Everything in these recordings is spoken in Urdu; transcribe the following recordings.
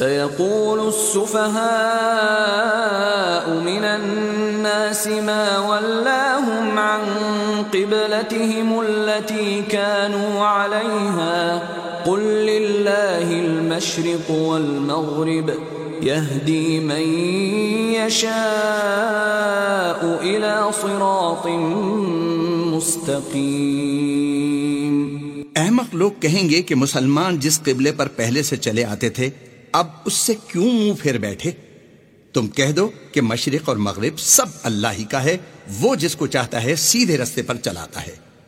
سيقول السفهاء من الناس ما ولاهم عن قبلتهم التي كانوا عليها. قل لله المشرق والمغرب يهدي من يشاء إلى صراط مستقيم. احمق لوگ کہیں گے کہ مسلمان جس قبلے پر پہلے سے چلے آتے تھے اب اس سے کیوں منہ پھیر بیٹھے؟ تم کہہ دو کہ مشرق اور مغرب سب اللہ ہی کا ہے، وہ جس کو چاہتا ہے سیدھے رستے پر چلاتا ہے۔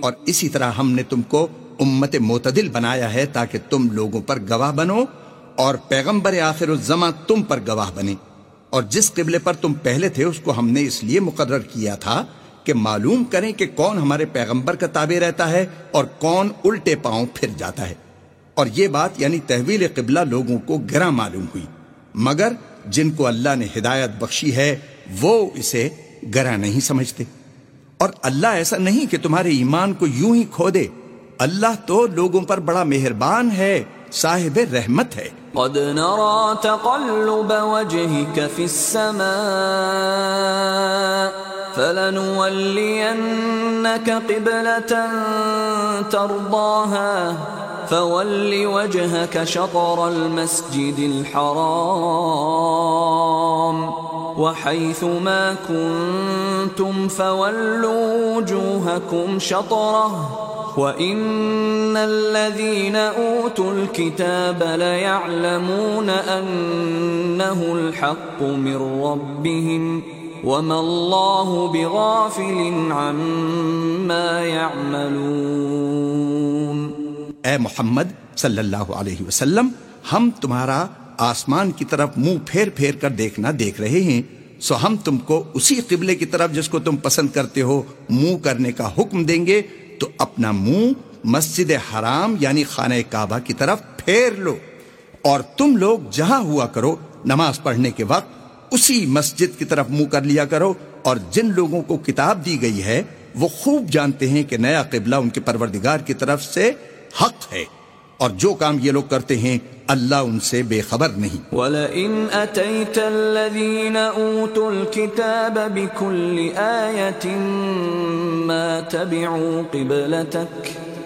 اور اسی طرح ہم نے تم کو امت معتدل بنایا ہے تاکہ تم لوگوں پر گواہ بنو اور پیغمبر آخر الزماں تم پر گواہ بنے۔ اور جس قبلے پر تم پہلے تھے اس کو ہم نے اس لیے مقرر کیا تھا کہ معلوم کریں کہ کون ہمارے پیغمبر کا تابع رہتا ہے اور کون الٹے پاؤں پھر جاتا ہے۔ اور یہ بات یعنی تحویل قبلہ لوگوں کو گرا معلوم ہوئی۔ مگر جن کو اللہ نے ہدایت بخشی ہے وہ اسے گرا نہیں سمجھتے۔ اور اللہ ایسا نہیں کہ تمہارے ایمان کو یوں ہی کھو دے۔ اللہ تو لوگوں پر بڑا مہربان ہے، صاحب رحمت ہے۔ قد نرى تقلب وجهك في السماء، فلنولينك قبلة ترضاها، فول وجهك شطر المسجد الحرام۔ وحيث ما كنتم فولوا وجوهكم شطرة وَإِنَّ الَّذِينَ أُوتُوا الْكِتَابَ لَيَعْلَمُونَ أَنَّهُ الْحَقُّ مِنْ رَبِّهِمْ وَمَا اللَّهُ بِغَافِلٍ عَمَّا يَعْمَلُونَ. اے محمد صلی اللہ علیہ وسلم ہم تمہارا آسمان کی طرف منہ پھیر پھیر کر دیکھنا دیکھ رہے ہیں، سو ہم تم کو اسی قبلے کی طرف جس کو تم پسند کرتے ہو، منہ کرنے کا حکم دیں گے، تو اپنا منہ مسجد حرام یعنی خانہ کعبہ کی طرف پھیر لو۔ اور تم لوگ جہاں ہوا کرو، نماز پڑھنے کے وقت اسی مسجد کی طرف منہ کر لیا کرو۔ اور جن لوگوں کو کتاب دی گئی ہے، وہ خوب جانتے ہیں کہ نیا قبلہ ان کے پروردگار کی طرف سے حق ہے۔ اور جو کام یہ لوگ کرتے ہیں، اللہ ان سے بے خبر نہیں۔ وَلَئِنْ أَتَيْتَ الَّذِينَ أُوتُوا الْكِتَابَ بِكُلِّ آيَةٍ مَا تَبِعُوا قِبْلَتَكَ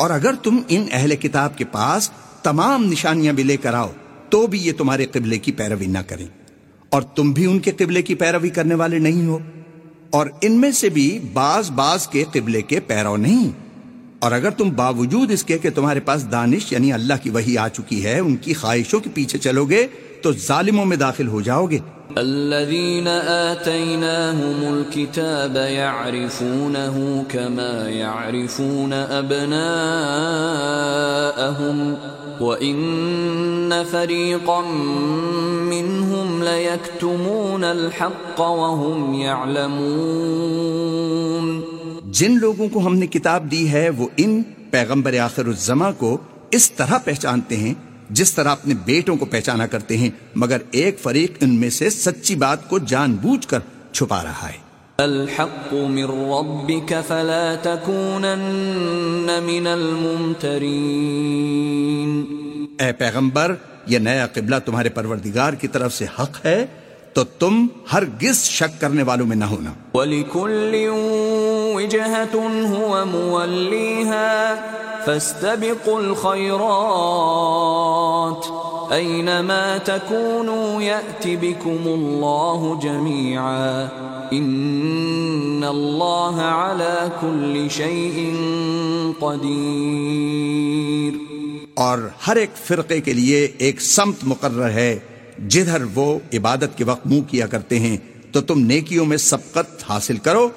اور اگر تم ان اہل کتاب کے پاس تمام نشانیاں بھی لے کر آؤ، تو بھی یہ تمہارے قبلے کی پیروی نہ کریں۔ اور تم بھی ان کے قبلے کی پیروی کرنے والے نہیں ہو۔ اور ان میں سے بھی بعض بعض کے قبلے کے پیرو نہیں۔ اور اگر تم باوجود اس کے کہ تمہارے پاس دانش یعنی اللہ کی وہی آ چکی ہے، ان کی خواہشوں کے پیچھے چلو گے تو ظالموں میں داخل ہو جاؤ گے۔ الذين آتيناهم الكتاب يعرفونه كما يعرفون أبناءهم وَإِنَّ فَرِيقًا مِّنْهُمْ لَيَكْتُمُونَ الْحَقَّ وَهُمْ يَعْلَمُونَ۔ جن لوگوں کو ہم نے کتاب دی ہے وہ ان پیغمبر آخر الزما کو اس طرح پہچانتے ہیں جس طرح اپنے بیٹوں کو پہچانا کرتے ہیں مگر ایک فریق ان میں سے سچی بات کو جان بوجھ کر چھپا رہا ہے۔ الحق من ربك فلا تكونن من الممترين اے پیغمبر یہ نیا قبلہ تمہارے پروردگار کی طرف سے حق ہے۔ تو تم ہرگز شک کرنے والوں میں نہ ہونا۔ وجهة هو موليها فاستبقوا الخيرات أينما تكونوا يأتي بكم الله جميعا إن الله على كل شيء قدير۔ اور ہر ایک فرقے کے لیے ایک سمت مقرر ہے۔ جدھر وہ عبادت کے وقت منہ کیا کرتے ہیں، تو تم نیکیوں میں سبقت حاصل کرو۔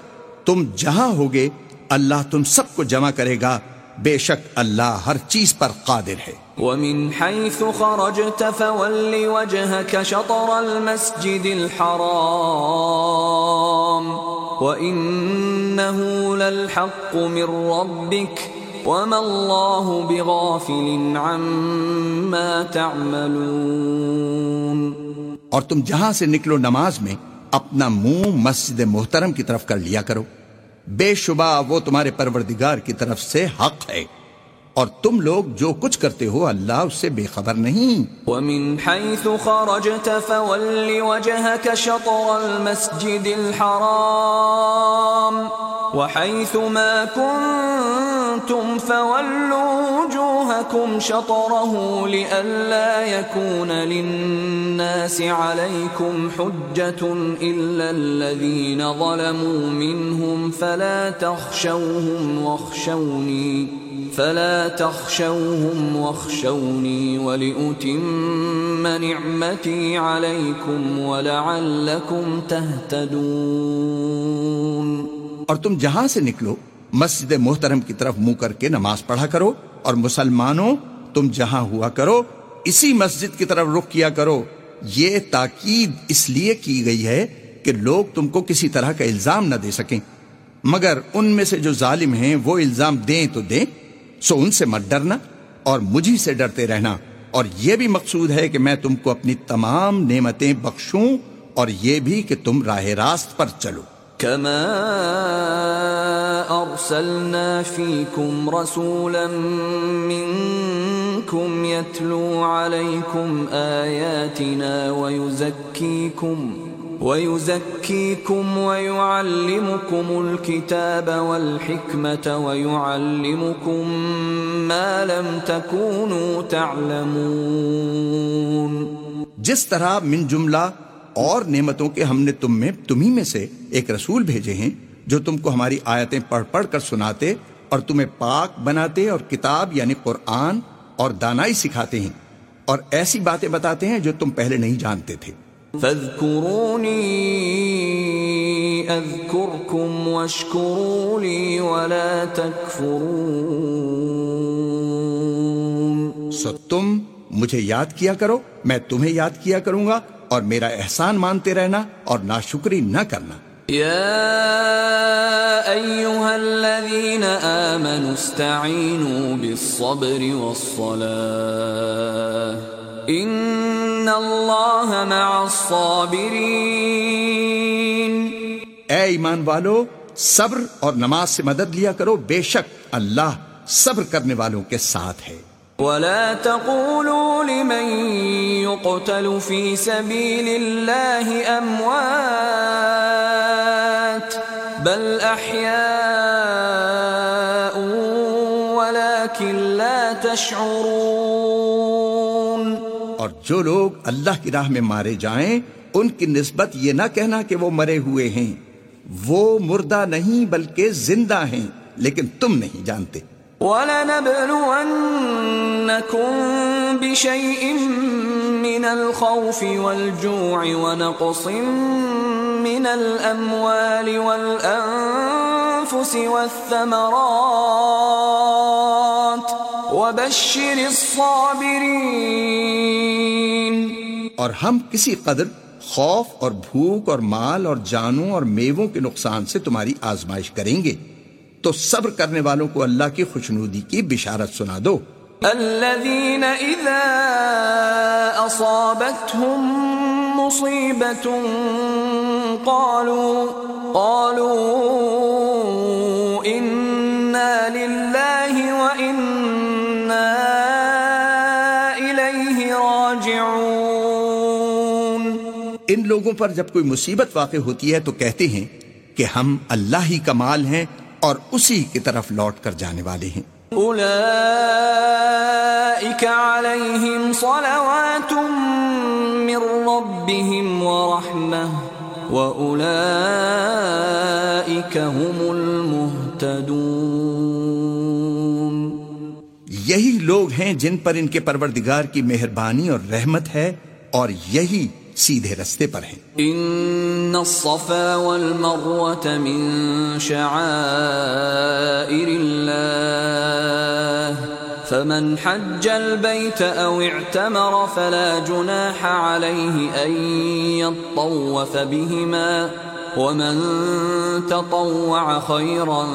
تم جہاں ہوگے، اللہ تم سب کو جمع کرے گا۔ بے شک اللہ ہر چیز پر قادر ہے۔ ومن حيث خرجت فول وجهك شطر المسجد الحرام وإنه للحق من ربك وما اللہ بغافل عما تعملون اور تم جہاں سے نکلو نماز میں، اپنا منہ مسجد محترم کی طرف کر لیا کرو۔ بے شبہ وہ تمہارے پروردگار کی طرف سے حق ہے۔ اور تم لوگ جو کچھ کرتے ہو اللہ اس سے بے خبر نہیں ومن حيث خرجت فول وجهك شطر المسجد الحرام وحيث ما كنتم فولوا وجوهكم شطره لئلا يكون للناس عليكم حجة إلا الذين ظلموا منهم فلا تخشوهم واخشوني. فلا تخشوهم واخشوني ولأتم نعمتي عليكم ولعلكم تهتدون. اور تم جہاں سے نکلو، مسجد محترم کی طرف منہ کر کے نماز پڑھا کرو، اور مسلمانوں، تم جہاں ہوا کرو، اسی مسجد کی طرف رخ کیا کرو۔ یہ تاکید اس لیے کی گئی ہے کہ لوگ تم کو کسی طرح کا الزام نہ دے سکیں۔ مگر ان میں سے جو ظالم ہیں، وہ الزام دیں تو دیں۔ سو ان سے مت ڈرنا اور مجھی سے ڈرتے رہنا۔ اور یہ بھی مقصود ہے کہ میں تم کو اپنی تمام نعمتیں بخشوں اور یہ بھی کہ تم راہ راست پر چلو۔ كما أرسلنا فيكم رسولا منكم يتلو عليكم آياتنا ويزكيكم ويزكيكم ويعلمكم الكتاب والحكمة ويعلمكم ما لم تكونوا تعلمون. جس طرح من جملہ اور نعمتوں کے ہم نے تم میں تمہیں میں سے ایک رسول بھیجے ہیں، جو تم کو ہماری آیتیں پڑھ پڑھ کر سناتے اور تمہیں پاک بناتے اور کتاب یعنی قرآن اور دانائی سکھاتے ہیں۔ اور ایسی باتیں بتاتے ہیں جو تم پہلے نہیں جانتے تھے۔ فاذكروني اذكركم واشكروا لي ولا تكفرون سو تم مجھے یاد کیا کرو میں تمہیں یاد کیا کروں گا اور میرا احسان مانتے رہنا اور ناشکری نہ کرنا۔ يا ايها الذين امنوا استعينوا بالصبر والصلاه ان الله مع الصابرين اے ایمان والو صبر اور نماز سے مدد لیا کرو بے شک اللہ صبر کرنے والوں کے ساتھ ہے۔ ولا تقولوا لمن يقتل في سبيل الله اموات بل احياء ولكن لا تشعرون اور جو لوگ اللہ کی راہ میں مارے جائیں، ان کی نسبت یہ نہ کہنا کہ وہ مرے ہوئے ہیں۔ وہ مردہ نہیں بلکہ زندہ ہیں، لیکن تم نہیں جانتے۔ وَلَنَبْلُوَنَّكُمْ بِشَيْءٍ مِّنَ الْخَوْفِ وَالْجُوعِ وَنَقْصٍ مِّنَ الْأَمْوَالِ وَالْأَنفُسِ وَالثَّمَرَاتِ وَبَشِّرِ الصَّابِرِينَ. اور ہم کسی قدر خوف اور بھوک اور مال اور جانوں اور میووں کے نقصان سے تمہاری آزمائش کریں گے۔ تو صبر کرنے والوں کو اللہ کی خوشنودی کی بشارت سنا دو۔ الذين إذا أصابتهم مصيبة قالوا قالوا إنا لله وإنا إليه راجعون۔ ان لوگوں پر جب کوئی مصیبت واقع ہوتی ہے تو کہتے ہیں کہ ہم اللہ ہی کا مال ہیں اور اسی کی طرف لوٹ کر جانے والے ہیں۔ عليهم صلوات من ربهم ورحمة هم یہی لوگ ہیں جن پر ان کے پروردگار کی مہربانی اور رحمت ہے اور یہی سیدھے رستے پر ہیں۔ إن الصفا والمروة من شعائر الله فمن حج البيت أو اعتمر فلا جناح عليه أن يطوف بهما ومن تطوع خيرا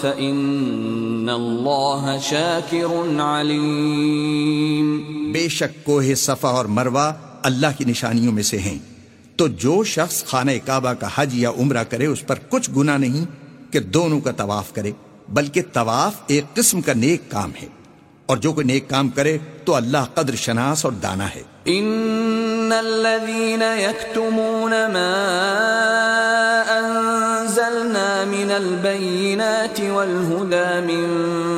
فإن الله شاكر عليم۔ بے شک کوہ صفا اور مروا اللہ کی نشانیوں میں سے ہیں۔ تو جو شخص خانہ کعبہ کا حج یا عمرہ کرے، اس پر کچھ گنا نہیں کہ دونوں کا طواف کرے، بلکہ طواف ایک قسم کا نیک کام ہے۔ اور جو کوئی نیک کام کرے، تو اللہ قدر شناس اور دانا ہے۔ ان الذين يكتمون ما انزلنا من البينات والهدى من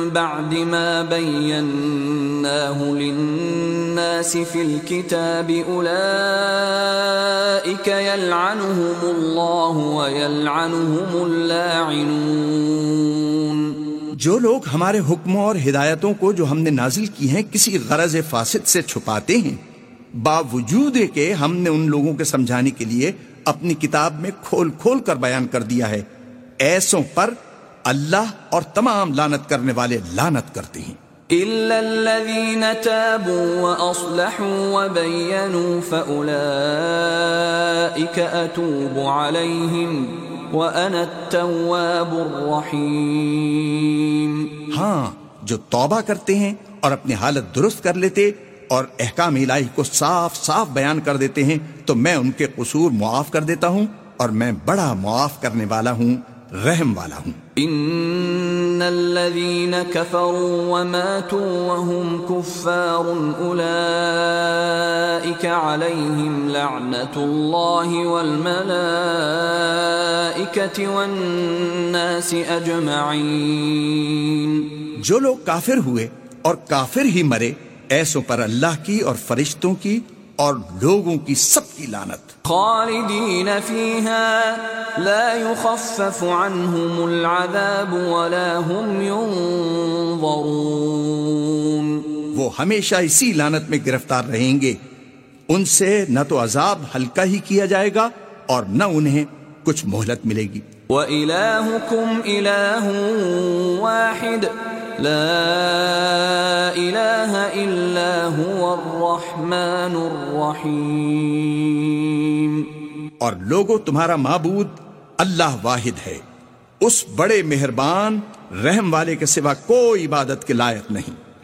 بعد ما بيناه للناس في الكتاب اولئك يلعنهم الله ويلعنهم اللاعنون جو لوگ ہمارے حکموں اور ہدایتوں کو جو ہم نے نازل کی ہیں، کسی غرض فاسد سے چھپاتے ہیں۔ باوجود کہ ہم نے ان لوگوں کے سمجھانے کے لیے اپنی کتاب میں کھول کھول کر بیان کر دیا ہے ایسوں پر اللہ اور تمام لانت کرنے والے لانت کرتے ہیں۔ إلا الذين تابوا وأصلحوا وبينوا فأولئك أتوب عليهم وأنا التواب الرحيم۔ ہاں جو توبہ کرتے ہیں اور اپنی حالت درست کر لیتے اور احکام الہی کو صاف صاف بیان کر دیتے ہیں تو میں ان کے قصور معاف کر دیتا ہوں اور میں بڑا معاف کرنے والا ہوں رحم والا ہوں۔ ان الذين كفروا وماتوا وهم كفار اولئك عليهم لعنه الله والملائكه والناس اجمعين جو لوگ کافر ہوئے اور کافر ہی مرے ایسوں پر اللہ کی اور فرشتوں کی اور لوگوں کی سب کی لانت خالدين فيها لا يخفف عنهم العذاب ولا هم ينظرون وہ ہمیشہ اسی لانت میں گرفتار رہیں گے۔ ان سے نہ تو عذاب ہلکا ہی کیا جائے گا اور نہ انہیں کچھ مہلت ملے گی۔ وإلهكم إله واحد۔ لا الہ الا هو الرحمن الرحیم اور لوگو، تمہارا معبود اللہ واحد ہے۔ اس بڑے مہربان، رحم والے کے سوا کوئی عبادت کے لائق نہیں۔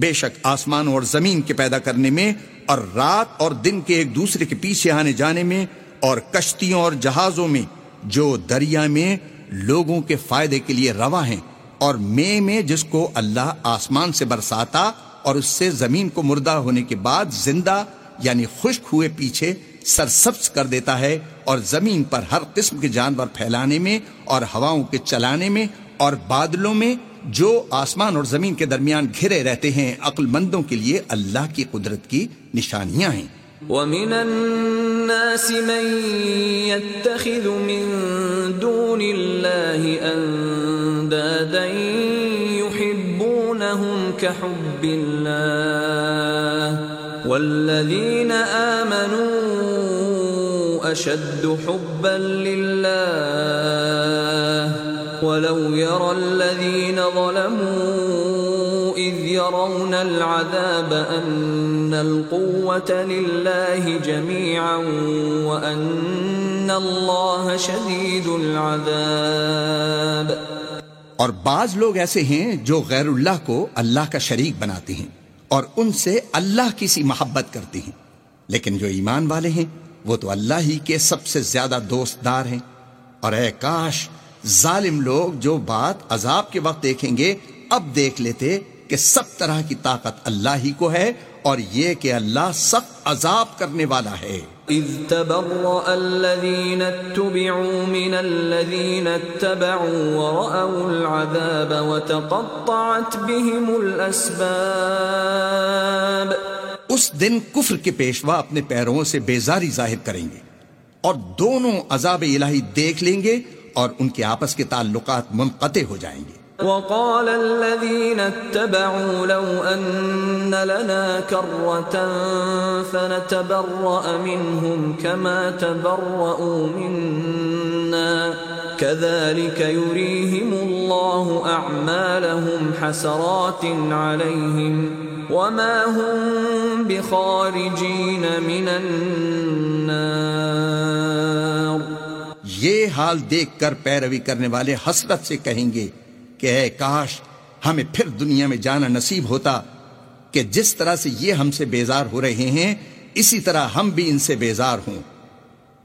بے شک آسمان اور زمین کے پیدا کرنے میں اور رات اور دن کے ایک دوسرے کے پیچھے آنے جانے میں اور کشتیوں اور جہازوں میں جو دریا میں لوگوں کے فائدے کے لیے روا ہیں اور میں میں جس کو اللہ آسمان سے برساتا اور اس سے زمین کو مردہ ہونے کے بعد زندہ یعنی خشک ہوئے پیچھے سرسبز کر دیتا ہے اور زمین پر ہر قسم کے جانور پھیلانے میں اور ہواؤں کے چلانے میں اور بادلوں میں جو آسمان اور زمین کے درمیان گھرے رہتے ہیں، عقل مندوں کے لیے اللہ کی قدرت کی نشانیاں ہیں۔ ومن الناس من يتخذ من دون الله اندادا يحبونهم كحب الله والذين آمنوا اشد حبا لله ولو يرى الذين ظلموا إذ يرون العذاب أن القوة لله جميعا وأن الله شديد العذاب اور بعض لوگ ایسے ہیں جو غیر اللہ کو اللہ کا شریک بناتے ہیں اور ان سے اللہ کی سی محبت کرتے ہیں۔ لیکن جو ایمان والے ہیں، وہ تو اللہ ہی کے سب سے زیادہ دوست دار ہیں۔ اور اے کاش ظالم لوگ جو بات عذاب کے وقت دیکھیں گے اب دیکھ لیتے کہ سب طرح کی طاقت اللہ ہی کو ہے اور یہ کہ اللہ سخت عذاب کرنے والا ہے۔ اذ تبرأ الذين اتبعوا من الذين اتبعوا ورأوا العذاب وتقطعت بهم الاسباب۔ اس دن کفر کے پیشوا اپنے پیروں سے بیزاری ظاہر کریں گے اور دونوں عذاب الہی دیکھ لیں گے اور ان کے آپس کے تعلقات منقطع ہو جائیں گے وقال الذين اتبعوا لو أن لنا كرة فنتبرأ منهم كما تبرأوا منا. كذلك يريهم الله أعمالهم حسرات عليهم وما هم بخارجين من النار. یہ حال دیکھ کر پیروی کرنے والے حسرت سے کہیں گے کہ اے کاش، ہمیں پھر دنیا میں جانا نصیب ہوتا کہ جس طرح سے یہ ہم سے بیزار ہو رہے ہیں، اسی طرح ہم بھی ان سے بیزار ہوں۔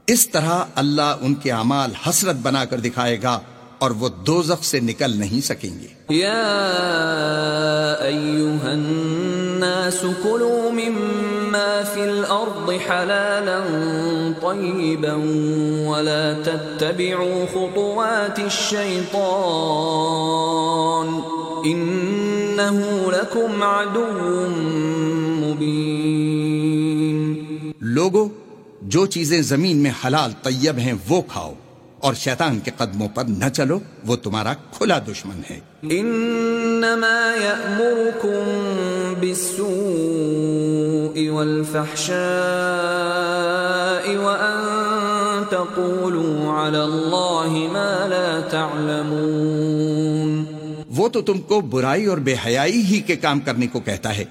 اس طرح اللہ ان کے اعمال حسرت بنا کر دکھائے گا۔ اور وہ دوزخ سے نکل نہیں سکیں گے۔ یا ایوہ الناس کلوا مما فی الارض حلالا طیبا ولا تتبعوا خطوات الشیطان انہو لکم عدو مبین۔ لوگو جو چیزیں زمین میں حلال طیب ہیں وہ کھاؤ۔ اور شیطان کے قدموں پر نہ چلو وہ تمہارا کھلا دشمن ہے۔ انما یأمرکم بالسوء والفحشاء وان تقولوا على اللہ ما لا تعلمون۔ وہ تو تم کو برائی اور بے حیائی ہی کے کام کرنے کو کہتا ہے۔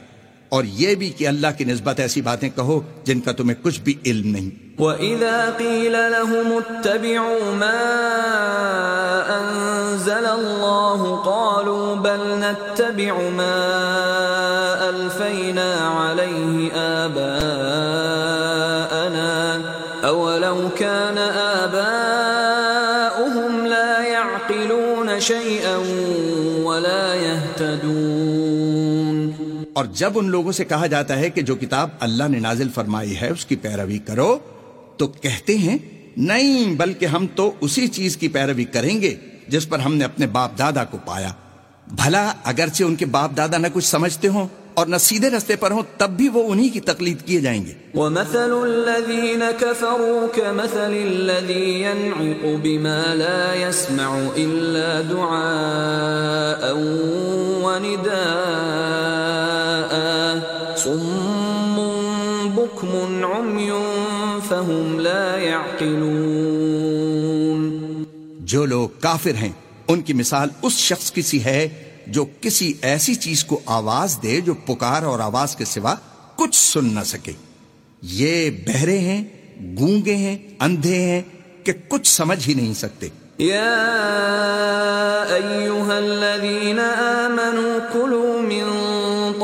اور یہ بھی کہ اللہ کی نسبت ایسی باتیں کہو جن کا تمہیں کچھ بھی علم نہیں۔ وَإِذَا قِيلَ لَهُمُ اتَّبِعُوا مَا أَنزَلَ اللَّهُ قَالُوا بَلْ نَتَّبِعُ مَا أَلْفَيْنَا عَلَيْهِ آبَاءَنَا اور جب ان لوگوں سے کہا جاتا ہے کہ جو کتاب اللہ نے نازل فرمائی ہے، اس کی پیروی کرو، تو کہتے ہیں، نہیں، بلکہ ہم تو اسی چیز کی پیروی کریں گے جس پر ہم نے اپنے باپ دادا کو پایا۔ بھلا اگرچہ ان کے باپ دادا نہ کچھ سمجھتے ہوں اور نہ سیدھے رستے پر ہوں، تب بھی وہ انہی کی تقلید کیے جائیں گے۔ وَمَثَلُ الَّذِينَ كَفَرُوا كَمَثَلِ الَّذِي يَنْعِقُ بِمَا لَا يَسْمَعُ إِلَّا دُعَاءً وَنِدَاءً فَهُمْ لَا يَعْقِلُونَ جو لوگ کافر ہیں ان کی مثال اس شخص کی سی ہے جو کسی ایسی چیز کو آواز دے جو پکار اور آواز کے سوا کچھ سن نہ سکے۔ یہ بہرے ہیں گونگے ہیں اندھے ہیں کہ کچھ سمجھ ہی نہیں سکتے۔ يا أيها الذين آمنوا كلوا من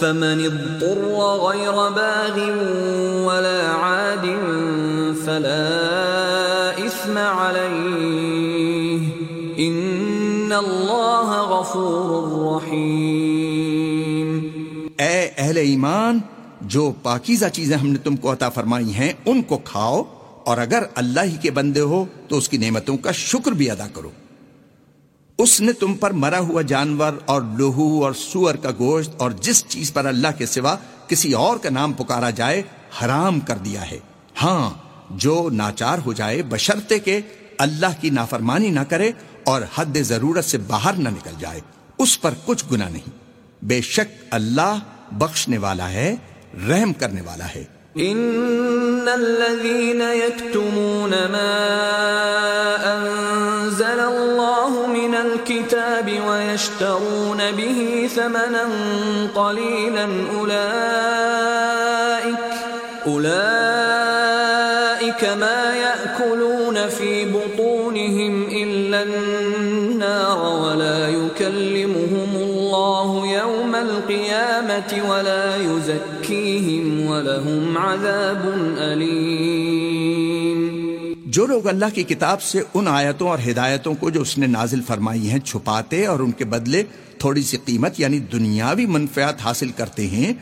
فمن اضطر غير باغ ولا عاد فلا إثم عليه. إن الله غفور رحيم. اے اہل ایمان، جو پاکیزہ چیزیں ہم نے تم کو عطا فرمائی ہیں، ان کو کھاؤ، اور اگر اللہ ہی کے بندے ہو تو اس کی نعمتوں کا شکر بھی ادا کرو۔ اس نے تم پر مرا ہوا جانور اور لوہو اور سور کا گوشت اور جس چیز پر اللہ کے سوا کسی اور کا نام پکارا جائے، حرام کر دیا ہے۔ ہاں جو ناچار ہو جائے بشرتے کہ اللہ کی نافرمانی نہ کرے اور حد ضرورت سے باہر نہ نکل جائے، اس پر کچھ گنا نہیں۔ بے شک اللہ بخشنے والا ہے، رحم کرنے والا ہے۔ إن الذين يكتمون ما أنزل الله من الكتاب ويشترون به ثمنا قليلا أولئك أولئك ما يأكلون في بطونهم إلا النار ولا يكلمهم الله يوم القيامة ولا يزكيهم ولهم عذاب اليم جو لوگ اللہ کی کتاب سے ان آیتوں اور ہدایتوں کو جو اس نے نازل فرمائی ہیں چھپاتے اور ان کے بدلے تھوڑی سی قیمت یعنی دنیاوی منفیات حاصل کرتے ہیں،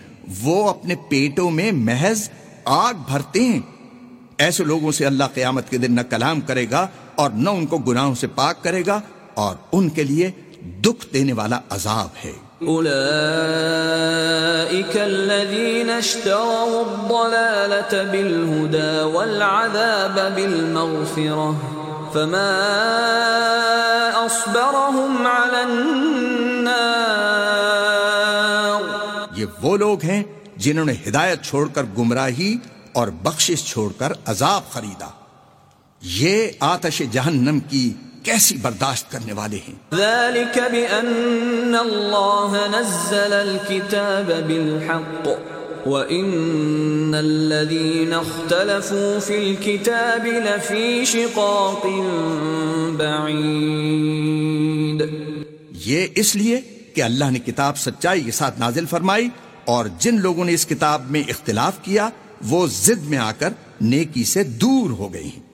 وہ اپنے پیٹوں میں محض آگ بھرتے ہیں۔ ایسے لوگوں سے اللہ قیامت کے دن نہ کلام کرے گا اور نہ ان کو گناہوں سے پاک کرے گا اور ان کے لیے دکھ دینے والا عذاب ہے۔ أولئك الذين اشتروا الضلالة بالهدى والعذاب بالمغفرة فما أصبرهم على النار. یہ وہ لوگ ہیں جنہوں نے ہدایت چھوڑ کر گمراہی اور بخشش چھوڑ کر عذاب خریدا. یہ آتش جہنم کی کیسی برداشت کرنے والے ہیں؟ ذلك بأن الله نزل الكتاب بالحق وإن الذين اختلفوا في الكتاب لفي شقاق بعيد. یہ اس لیے کہ اللہ نے کتاب سچائی کے ساتھ نازل فرمائی اور جن لوگوں نے اس کتاب میں اختلاف کیا وہ زد میں آ کر نیکی سے دور ہو گئی ہیں۔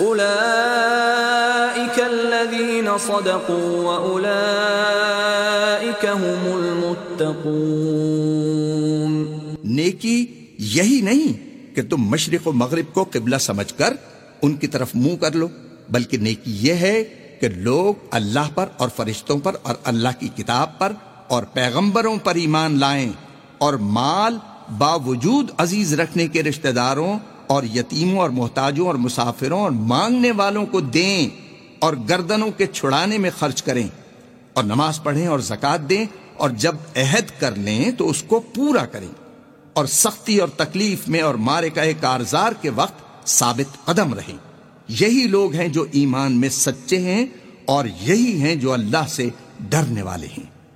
أولئك الذين صدقوا وأولئك هم المتقون. نیکی یہی نہیں کہ تم مشرق و مغرب کو قبلہ سمجھ کر ان کی طرف منہ کر لو، بلکہ نیکی یہ ہے کہ لوگ اللہ پر اور فرشتوں پر اور اللہ کی کتاب پر اور پیغمبروں پر ایمان لائیں اور مال باوجود عزیز رکھنے کے رشتہ داروں اور یتیموں اور محتاجوں اور مسافروں اور مانگنے والوں کو دیں اور گردنوں کے چھڑانے میں خرچ کریں اور نماز پڑھیں اور زکات دیں اور جب عہد کر لیں تو اس کو پورا کریں اور سختی اور تکلیف میں اور مارے کا کارزار کے وقت ثابت قدم رہیں۔ یہی لوگ ہیں جو ایمان میں سچے ہیں اور یہی ہیں جو اللہ سے ڈرنے والے ہیں۔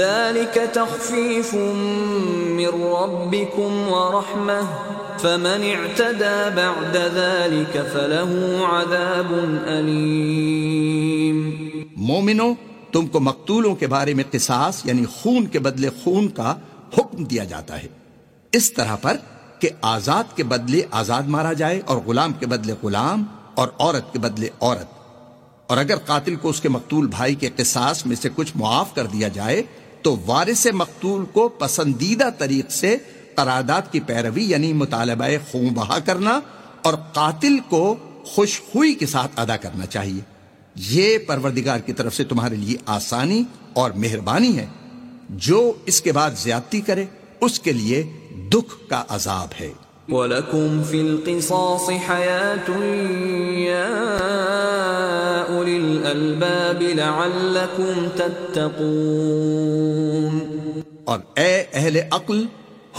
ذلك تخفيف من ربكم ورحمة. فمن اعتدى بعد ذلك فله عذاب أليم. مومنو، تم کو مقتولوں کے بارے میں قصاص یعنی خون کے بدلے خون کا حکم دیا جاتا ہے۔ اس طرح پر کہ آزاد کے بدلے آزاد مارا جائے اور غلام کے بدلے غلام اور عورت کے بدلے عورت۔ اور اگر قاتل کو اس کے مقتول بھائی کے قصاص میں سے کچھ معاف کر دیا جائے تو وارث مقتول کو پسندیدہ طریق سے قرارداد کی پیروی یعنی مطالبہ خون بہا کرنا اور قاتل کو خوش ہوئی کے ساتھ ادا کرنا چاہیے۔ یہ پروردگار کی طرف سے تمہارے لیے آسانی اور مہربانی ہے۔ جو اس کے بعد زیادتی کرے، اس کے لیے دکھ کا عذاب ہے۔ وَلَكُمْ فِي الْقِصَاصِ حَيَاةٌ يَا أُولِي الْأَلْبَابِ لَعَلَّكُمْ تَتَّقُونَ. اور اے اہل عقل،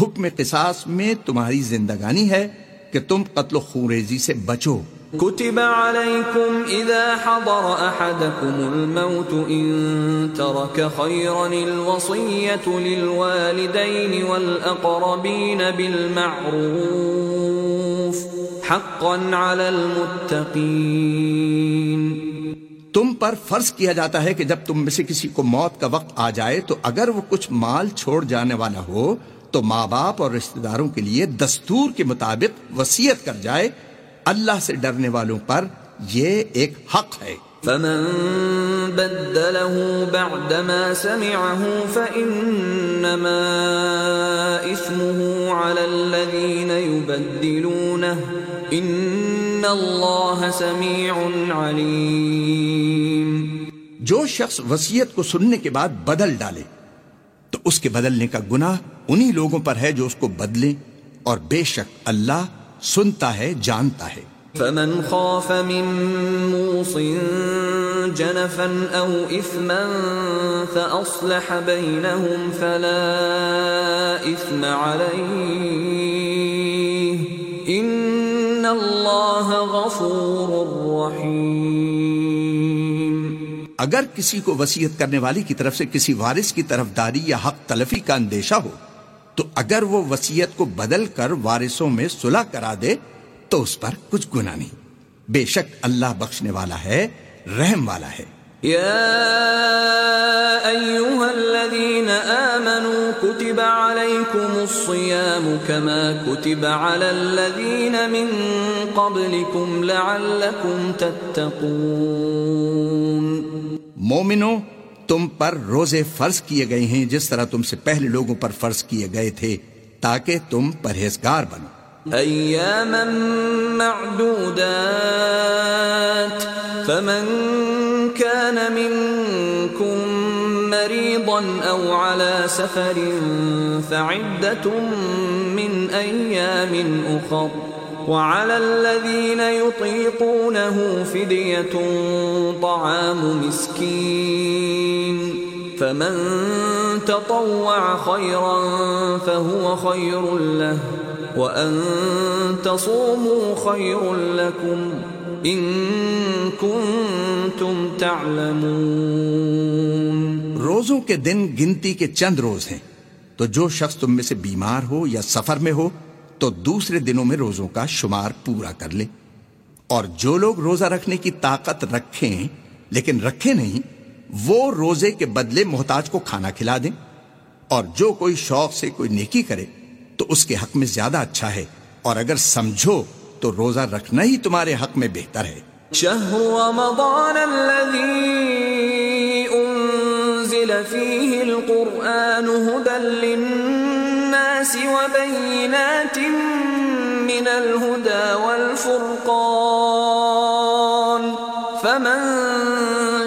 حکم قصاص میں تمہاری زندگانی ہے کہ تم قتل و خوریزی سے بچو۔ كتب عليكم إذا حضر أحدكم الموت إن ترك خيرا الوصية للوالدين والأقربين بالمعروف حقا على المتقين تم پر فرض کیا جاتا ہے کہ جب تم میں سے کسی کو موت کا وقت آ جائے تو اگر وہ کچھ مال چھوڑ جانے والا ہو تو ماں باپ اور رشتہ داروں کے لیے دستور کے مطابق وسیعت کر جائے اللہ سے ڈرنے والوں پر یہ ایک حق ہے۔ فمن بدله بعدما سمعه فإنما إثمه على الذين يبدلونه إن الله سميع عليم۔ جو شخص وسیعت کو سننے کے بعد بدل ڈالے تو اس کے بدلنے کا گناہ انہی لوگوں پر ہے جو اس کو بدلیں اور بے شک اللہ سنتا ہے جانتا ہے۔ فمن خاف من موص جنفا او اثما فاصلح بينهم فلا اثم عليه ان الله غفور رحيم۔ اگر کسی کو وسیعت کرنے والی کی طرف سے کسی وارث کی طرف داری یا حق تلفی کا اندیشہ ہو تو اگر وہ وسیعت کو بدل کر وارثوں میں صلح کرا دے تو اس پر کچھ گناہ نہیں۔ بے شک اللہ بخشنے والا ہے رحم والا ہے۔ يا أيها الذين آمنوا كتب عليكم الصيام كما كتب على الذين من قبلكم لعلكم تتقون۔ مومنو تم پر روزے فرض کیے گئے ہیں جس طرح تم سے پہلے لوگوں پر فرض کیے گئے تھے، تاکہ تم پرہیزگار بنو۔ أياما معدودات، فمن كان منكم مريضا أو على سفر، فعدة من أيام أخر وعلى الذين يطيقونه فدية طعام مسكين. فمن تطوع خيرا فهو خير له وأن تصوموا خير لكم إن كنتم تعلمون. روزوں کے دن گنتی کے چند روز ہیں تو جو شخص تم میں سے بیمار ہو یا سفر میں ہو تو دوسرے دنوں میں روزوں کا شمار پورا کر لے۔ اور جو لوگ روزہ رکھنے کی طاقت رکھیں، لیکن رکھے نہیں، وہ روزے کے بدلے محتاج کو کھانا کھلا دیں۔ اور جو کوئی شوق سے کوئی نیکی کرے، تو اس کے حق میں زیادہ اچھا ہے۔ اور اگر سمجھو، تو روزہ رکھنا ہی تمہارے حق میں بہتر ہے۔ رمضان الذي فيه القرآن هدى للناس وبينات من الهدى والفرقان. فمن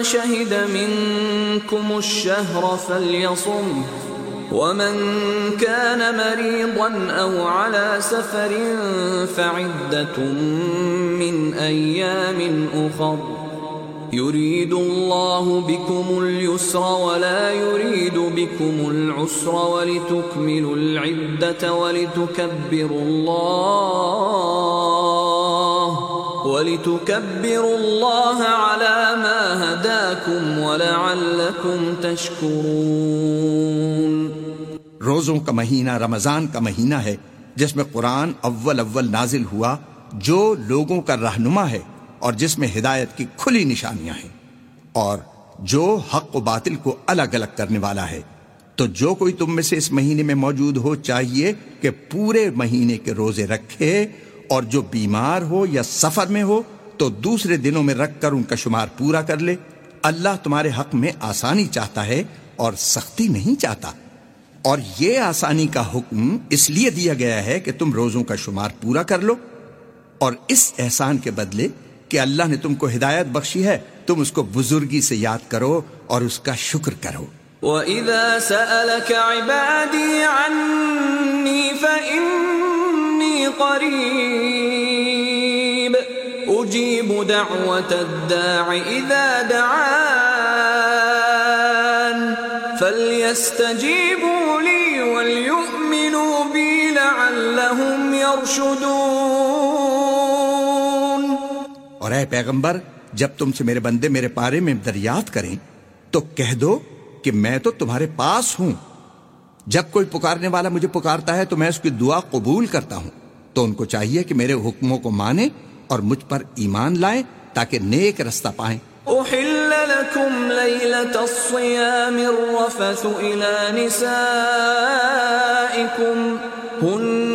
شهد منكم الشهر فليصمه ومن كان مريضا أو على سفر فعدة من أيام أخر. يريد الله بكم اليسر ولا يريد بكم العسر ولتكملوا العدة ولتكبروا الله ولتكبروا الله على ما هداكم ولعلكم تشكرون. روزوں کا مہینہ رمضان کا مہینہ ہے جس میں قرآن اول اول نازل ہوا جو لوگوں کا رہنما ہے۔ اور جس میں ہدایت کی کھلی نشانیاں ہیں۔ اور جو حق و باطل کو الگ الگ کرنے والا ہے، تو جو کوئی تم میں سے اس مہینے میں موجود ہو چاہیے کہ پورے مہینے کے روزے رکھے، اور جو بیمار ہو یا سفر میں ہو، تو دوسرے دنوں میں رکھ کر ان کا شمار پورا کر لے۔ اللہ تمہارے حق میں آسانی چاہتا ہے اور سختی نہیں چاہتا۔ اور یہ آسانی کا حکم اس لیے دیا گیا ہے کہ تم روزوں کا شمار پورا کر لو۔ اور اس احسان کے بدلے کہ اللہ نے تم کو ہدایت بخشی ہے، تم اس کو بزرگی سے یاد کرو اور اس کا شکر کرو۔ وَإِذَا سَأَلَكَ عِبَادِي عَنِّي فَإِنِّي قَرِيبٌ أُجِيبُ دَعْوَةَ الدَّاعِ إِذَا دَعَانِ فَلْيَسْتَجِيبُوا لِي وَلْيُؤْمِنُوا بِي لَعَلَّهُمْ يَرْشُدُونَ اے پیغمبر، جب تم سے میرے بندے میرے پارے میں دریات کریں، تو کہہ دو کہ میں تو تمہارے پاس ہوں۔ جب کوئی پکارنے والا مجھے پکارتا ہے تو میں اس کی دعا قبول کرتا ہوں۔ تو ان کو چاہیے کہ میرے حکموں کو مانیں اور مجھ پر ایمان لائیں تاکہ نیک رستہ پائیں۔ أحل لكم ليلة الصيام الرفث إلى نسائكم هن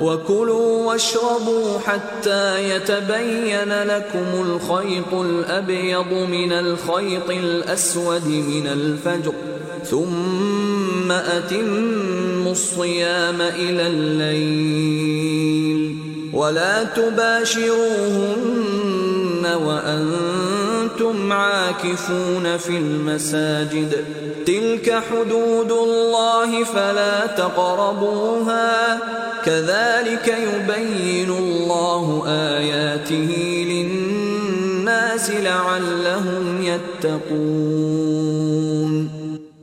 وكلوا واشربوا حتى يتبين لكم الخيط الأبيض من الخيط الأسود من الفجر ثم أتموا الصيام إلى الليل. ولا تباشروهن وأنتم عاكفون في المساجد. تلك حدود الله فلا تقربوها. كذلك يبين الله آياته للناس لعلهم يتقون.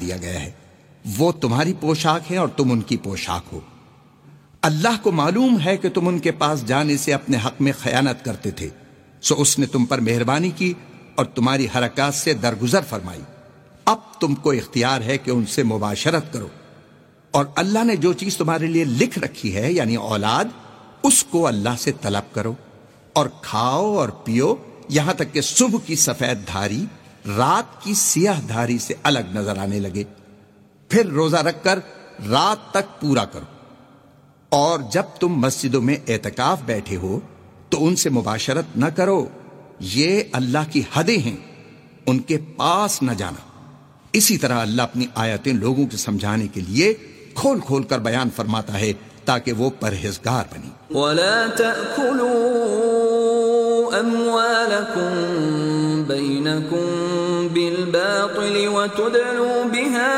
دیا گیا ہے۔ وہ تمہاری پوشاک ہے اور تم ان کی پوشاک ہو۔ اللہ کو معلوم ہے کہ تم ان کے پاس جانے سے اپنے حق میں خیانت کرتے تھے۔ سو اس نے تم پر مہربانی کی اور تمہاری حرکات سے درگزر فرمائی۔ اب تم کو اختیار ہے کہ ان سے مباشرت کرو۔ اور اللہ نے جو چیز تمہارے لیے لکھ رکھی ہے یعنی اولاد، اس کو اللہ سے طلب کرو اور کھاؤ اور پیو یہاں تک کہ صبح کی سفید دھاری، رات کی سیاہ دھاری سے الگ نظر آنے لگے۔ پھر روزہ رکھ کر رات تک پورا کرو۔ اور جب تم مسجدوں میں اعتکاف بیٹھے ہو، تو ان سے مباشرت نہ کرو۔ یہ اللہ کی حدیں ہیں، ان کے پاس نہ جانا۔ اسی طرح اللہ اپنی آیتیں لوگوں کے سمجھانے کے لیے کھول کھول کر بیان فرماتا ہے، تاکہ وہ پرہیزگار بنی ولا تأكلوا أموالكم بينكم بالباطل وتدلوا بها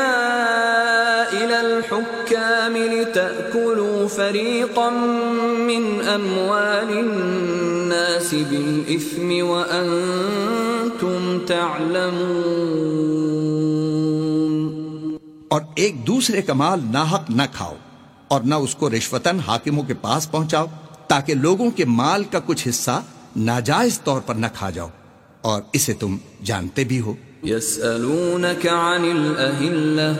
إلى الحكام لتأكلوا فريقا من أموال الناس بالإثم وأنتم تعلمون. اور ایک دوسرے کا مال ناحق نہ کھاؤ اور نہ اس کو رشوتن حاکموں کے پاس پہنچاؤ تاکہ لوگوں کے مال کا کچھ حصہ ناجائز طور پر نہ کھا جاؤ۔ اور اسے تم جانتے بھی ہو يسألونك عن الأهلة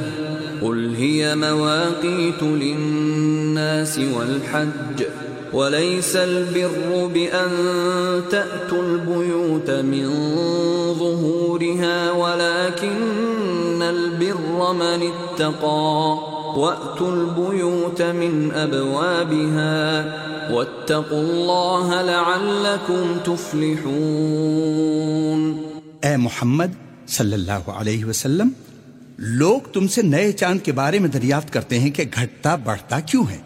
قل هي مواقيت للناس والحج وليس البر بأن تأتوا البيوت من ظهورها ولكن البر من اتقى. وَأْتُوا الْبُيُوتَ مِنْ أَبْوَابِهَا وَاتَّقُوا اللَّهَ لَعَلَّكُمْ تُفْلِحُونَ اے محمد صلی اللہ علیہ وسلم، لوگ تم سے نئے چاند کے بارے میں دریافت کرتے ہیں کہ گھٹتا بڑھتا کیوں ہے؟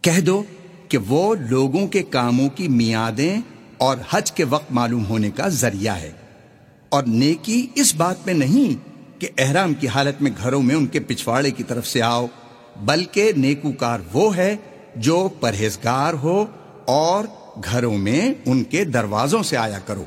کہہ دو کہ وہ لوگوں کے کاموں کی میادیں اور حج کے وقت معلوم ہونے کا ذریعہ ہے۔ اور نیکی اس بات میں نہیں کہ احرام کی حالت میں گھروں میں ان کے پچھواڑے کی طرف سے آؤ، بلکہ نیکوکار وہ ہے جو پرہیزگار ہو اور گھروں میں ان کے دروازوں سے آیا کرو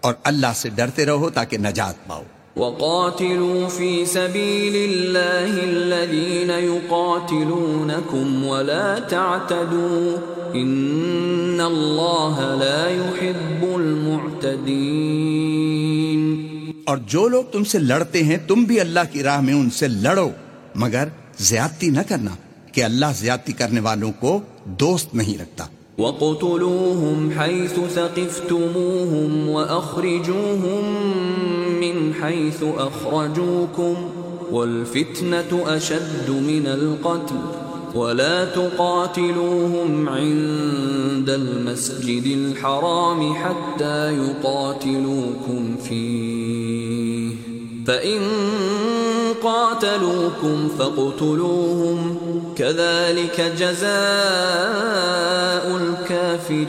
اور اللہ سے ڈرتے رہو تاکہ نجات پاؤ۔ وقاتلوا في سبيل الله الذين يقاتلونكم ولا تعتدوا۔ ان الله لا يحب المعتدين اور جو لوگ تم سے لڑتے ہیں، تم بھی اللہ کی راہ میں ان سے لڑو۔ مگر زیادتی نہ کرنا کہ اللہ زیادتی کرنے والوں کو دوست نہیں رکھتا۔ وقتلوهم حيث ثقفتموهم وأخرجوهم من حيث أخرجوكم والفتنة أشد من القتل ولا تقاتلوهم عند المسجد الحرام حتى يقاتلوكم فيه فإن قاتلوكم فاقتلوهم كذلك جزاء الكافرين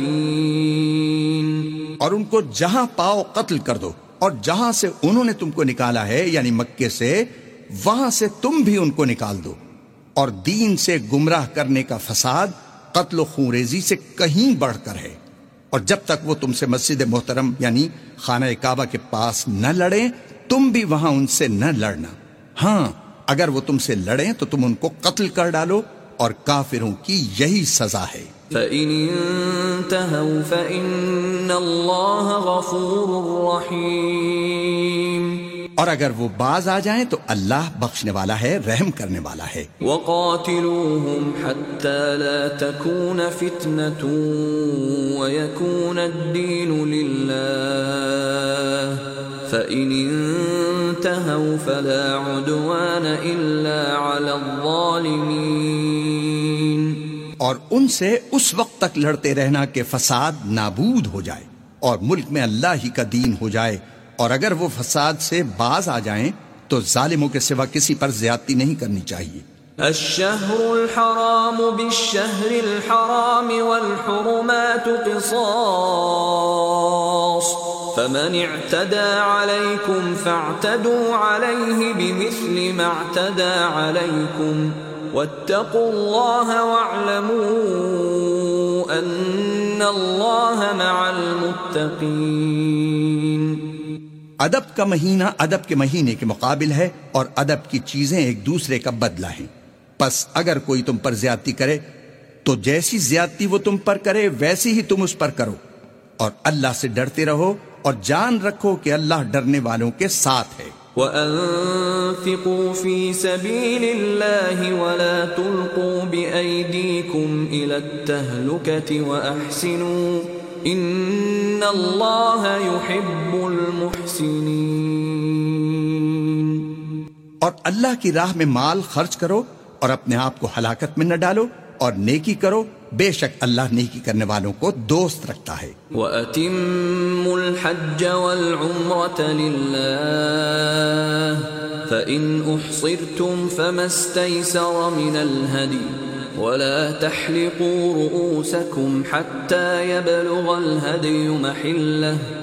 اور ان کو جہاں پاؤ قتل کر دو اور جہاں سے انہوں نے تم کو نکالا ہے یعنی مکے سے، وہاں سے تم بھی ان کو نکال دو۔ اور دین سے گمراہ کرنے کا فساد قتل و خونریزی سے کہیں بڑھ کر ہے۔ اور جب تک وہ تم سے مسجد محترم یعنی خانہ کعبہ کے پاس نہ لڑیں تم بھی وہاں ان سے نہ لڑنا۔ ہاں اگر وہ تم سے لڑیں تو تم ان کو قتل کر ڈالو اور کافروں کی یہی سزا ہے۔ فَإِنِ انتهوا فَإِنَّ اللَّهَ غَفُورٌ رَحِيمٌ۔ اور اگر وہ باز آ جائیں تو اللہ بخشنے والا ہے رحم کرنے والا ہے۔ وَقَاتِلُوهُمْ حَتَّى لَا تَكُونَ فِتْنَةٌ وَيَكُونَ الدِّينُ لِلَّهِ۔ فَإِنِ انتهوا فلا عدوان إلا على الظالمين۔ اور ان سے اس وقت تک لڑتے رہنا کہ فساد نابود ہو جائے اور ملک میں اللہ ہی کا دین ہو جائے۔ اور اگر وہ فساد سے باز آ جائیں تو ظالموں کے سوا کسی پر زیادتی نہیں کرنی چاہیے۔ الشهر الحرام بالشهر الحرام والحرمات قصاص۔ فمن اعتدى عليكم فاعتدوا عليه بمثل ما اعتدى عليكم واتقوا الله واعلموا ان الله مع المتقين. ادب کا مہینہ ادب کے مہینے کے مقابل ہے اور ادب کی چیزیں ایک دوسرے کا بدلہ ہیں۔ پس اگر کوئی تم پر زیادتی کرے، تو جیسی زیادتی وہ تم پر کرے، ویسی ہی تم اس پر کرو۔ اور اللہ سے ڈرتے رہو اور جان رکھو کہ اللہ ڈرنے والوں کے ساتھ ہے۔ وَأَنفِقُوا فِي سَبِيلِ اللَّهِ وَلَا تُلْقُوا بِأَيْدِيكُمْ إِلَى التَّهْلُكَةِ وَأَحْسِنُوا إِنَّ اللَّهَ يُحِبُّ الْمُحْسِنِينَ۔ اور اللہ کی راہ میں مال خرچ کرو اور اپنے آپ کو ہلاکت میں نہ ڈالو۔ اور نیکی کرو، بے شک اللہ نیکی کرنے والوں کو دوست رکھتا ہے۔ وَأَتِمُّوا الْحَجَّ وَالْعُمْرَةَ لِلَّهِ، فَإِنْ أُحْصِرْتُمْ فَمَا اسْتَيْسَرَ مِنَ الْهَدِيِّ، وَلَا تَحْلِقُوا رُؤُوسَكُمْ حَتَّى يَبْلُغَ الْهَدْيُ مَحِلَّهُ۔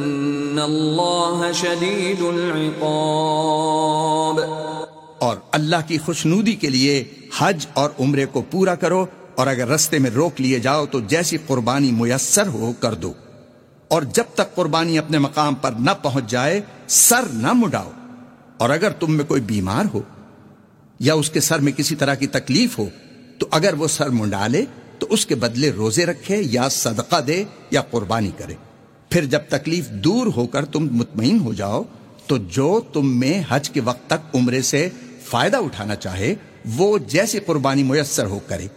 ان اللہ شدید العقاب اور اللہ کی خوشنودی کے لیے حج اور عمرے کو پورا کرو اور اگر رستے میں روک لیے جاؤ تو جیسی قربانی میسر ہو کر دو۔ اور جب تک قربانی اپنے مقام پر نہ پہنچ جائے، سر نہ مڈاؤ۔ اور اگر تم میں کوئی بیمار ہو یا اس کے سر میں کسی طرح کی تکلیف ہو، تو اگر وہ سر منڈا لے تو اس کے بدلے روزے رکھے یا صدقہ دے یا قربانی کرے۔ پھر جب تکلیف دور ہو کر تم مطمئن ہو جاؤ، تو جو تم میں حج کے وقت تک عمرے سے فائدہ اٹھانا چاہے، وہ جیسی قربانی میسر ہو کرے۔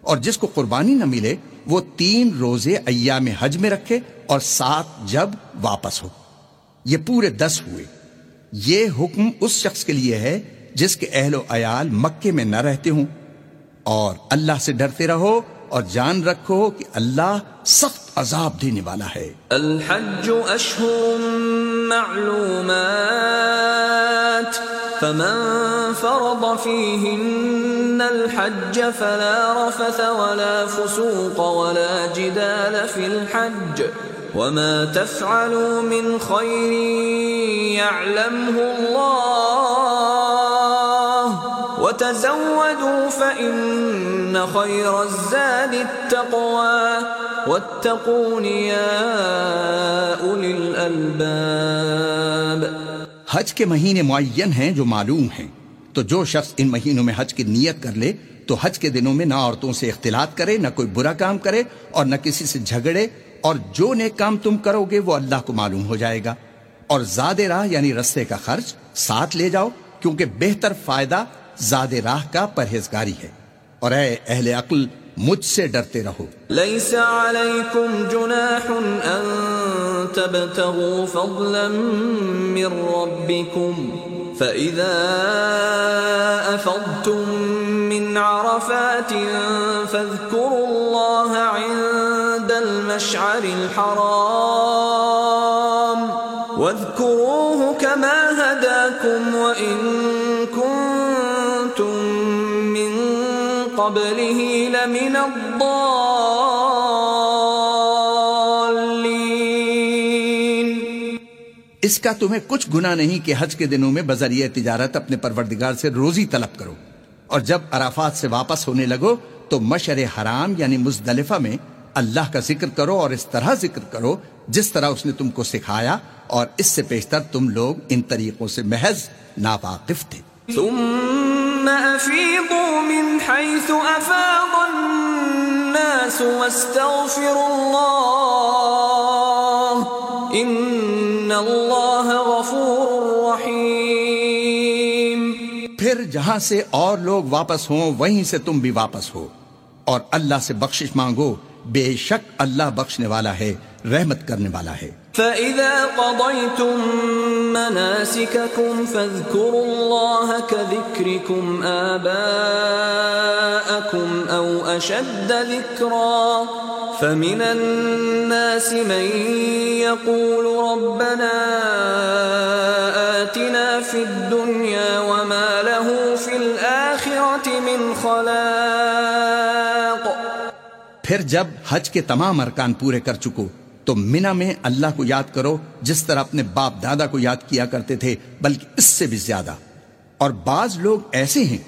اور جس کو قربانی نہ ملے، وہ تین روزے ایام حج میں رکھے اور سات جب واپس ہو۔ یہ پورے دس ہوئے۔ یہ حکم اس شخص کے لیے ہے جس کے اہل و عیال مکے میں نہ رہتے ہوں۔ اور اللہ سے ڈرتے رہو اور جان رکھو کہ اللہ سخت عذاب دینے والا ہے الحج اشہر معلومات فمن فرض فيهن الحج فلا رفث ولا فسوق ولا جدال في الحج. وما تفعلوا من خير يعلمه الله. وتزودوا فإن خير الزاد التقوى. واتقون يا أولي الألباب. حج کے مہینے معین ہیں جو معلوم ہیں. تو جو شخص ان مہینوں میں حج کی نیت کر لے، تو حج کے دنوں میں نہ عورتوں سے اختلاط کرے، نہ کوئی برا کام کرے اور نہ کسی سے جھگڑے، اور جو نیک کام تم کرو گے وہ اللہ کو معلوم ہو جائے گا. اور زاد راہ یعنی رستے کا خرچ ساتھ لے جاؤ، کیونکہ بہتر فائدہ زاد راہ کا پرہیزگاری ہے۔ اور اے اہل عقل، مجھ سے ڈرتے رہو۔ ليس عليكم جناح أن تبتغوا فضلا من ربكم فإذا أفضتم من عرفات فاذكروا الله عند المشعر الحرام واذكروه كما هداكم وإن قبله لمن الضالين. اس کا تمہیں کچھ گناہ نہیں کہ حج کے دنوں میں بذریعہ تجارت اپنے پروردگار سے روزی طلب کرو۔ اور جب عرفات سے واپس ہونے لگو تو مشر حرام یعنی مزدلفہ میں اللہ کا ذکر کرو اور اس طرح ذکر کرو جس طرح اس نے تم کو سکھایا اور اس سے پیشتر تم لوگ ان طریقوں سے محض ناواقف تھے۔ ثم أفيضوا من حيث أفاض الناس واستغفروا الله إن الله غفور رحيم. پھر جہاں سے اور لوگ واپس ہوں، وہیں سے تم بھی واپس ہو اور اللہ سے بخشش مانگو بے شک اللہ بخشنے والا ہے رحمت کرنے والا ہے فإذا قضيتم مناسككم فاذكروا الله كذكركم آباءكم أو أشد ذكرا فمن الناس من يقول ربنا آتنا في الدنيا وما له في الآخرة من خلاق پھر جب حج کے تمام ارکان پورے کر چکو، تو مینا میں اللہ کو یاد کرو، جس طرح اپنے باپ دادا کو یاد کیا کرتے تھے، بلکہ اس سے بھی زیادہ۔ اور بعض لوگ ایسے ہیں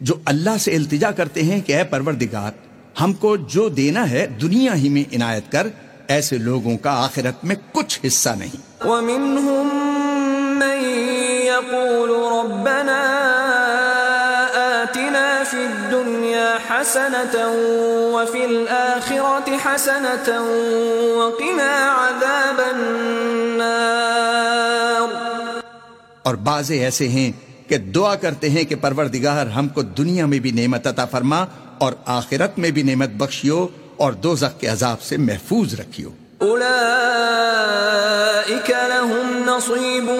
جو اللہ سے التجا کرتے ہیں کہ اے پروردگار، ہم کو جو دینا ہے دنیا ہی میں عنایت کر، ایسے لوگوں کا آخرت میں کچھ حصہ نہیں۔ ومنهم من يقول ربنا حسنة وفي الآخرة حسنة وقنا عذاب النار. اور بعض ایسے ہیں کہ دعا کرتے ہیں کہ پروردگار ہم کو دنیا میں بھی نعمت عطا فرما اور آخرت میں بھی نعمت بخشیو اور دوزخ کے عذاب سے محفوظ رکھیو۔ أولئك لهم نصيب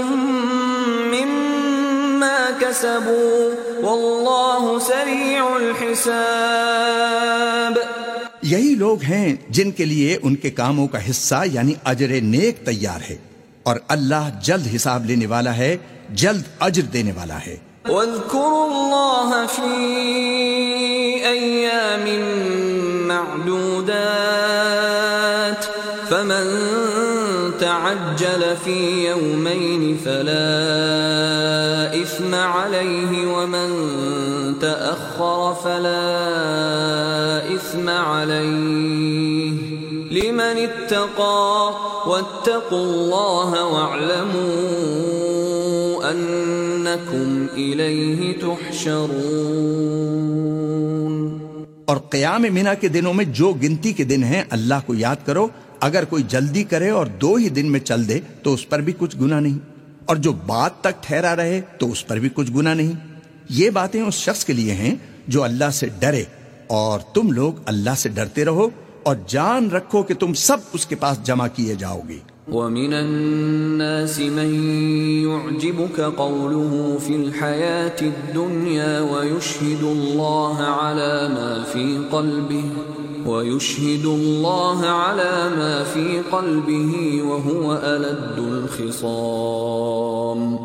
كسبوا والله سريع الحساب۔ یہی لوگ ہیں جن کے لیے ان کے کاموں کا حصہ یعنی اجر نیک تیار ہے اور اللہ جلد حساب لینے والا ہے جلد اجر دینے والا ہے۔ واذكروا الله في أيام معدودات فمن عجل في يومين فلا إثم عليه ومن تأخر فلا إثم عليه لمن اتقى واتقوا الله واعلموا أنكم إليه تحشرون اور قیام مینا کے دنوں میں جو گنتی کے دن ہیں، اللہ کو یاد کرو، اگر کوئی جلدی کرے اور دو ہی دن میں چل دے تو اس پر بھی کچھ گنا نہیں۔ اور جو بات تک ٹھہرا رہے تو اس پر بھی کچھ گنا نہیں۔ یہ باتیں اس شخص کے لیے ہیں جو اللہ سے ڈرے اور تم لوگ اللہ سے ڈرتے رہو اور جان رکھو کہ تم سب اس کے پاس جمع کیے جاؤ گے۔ ومن الناس من يعجبك قوله في الحياة الدنيا ويشهد الله على ما في قلبه، ويشهد الله على ما في قلبه وهو ألد الخصام.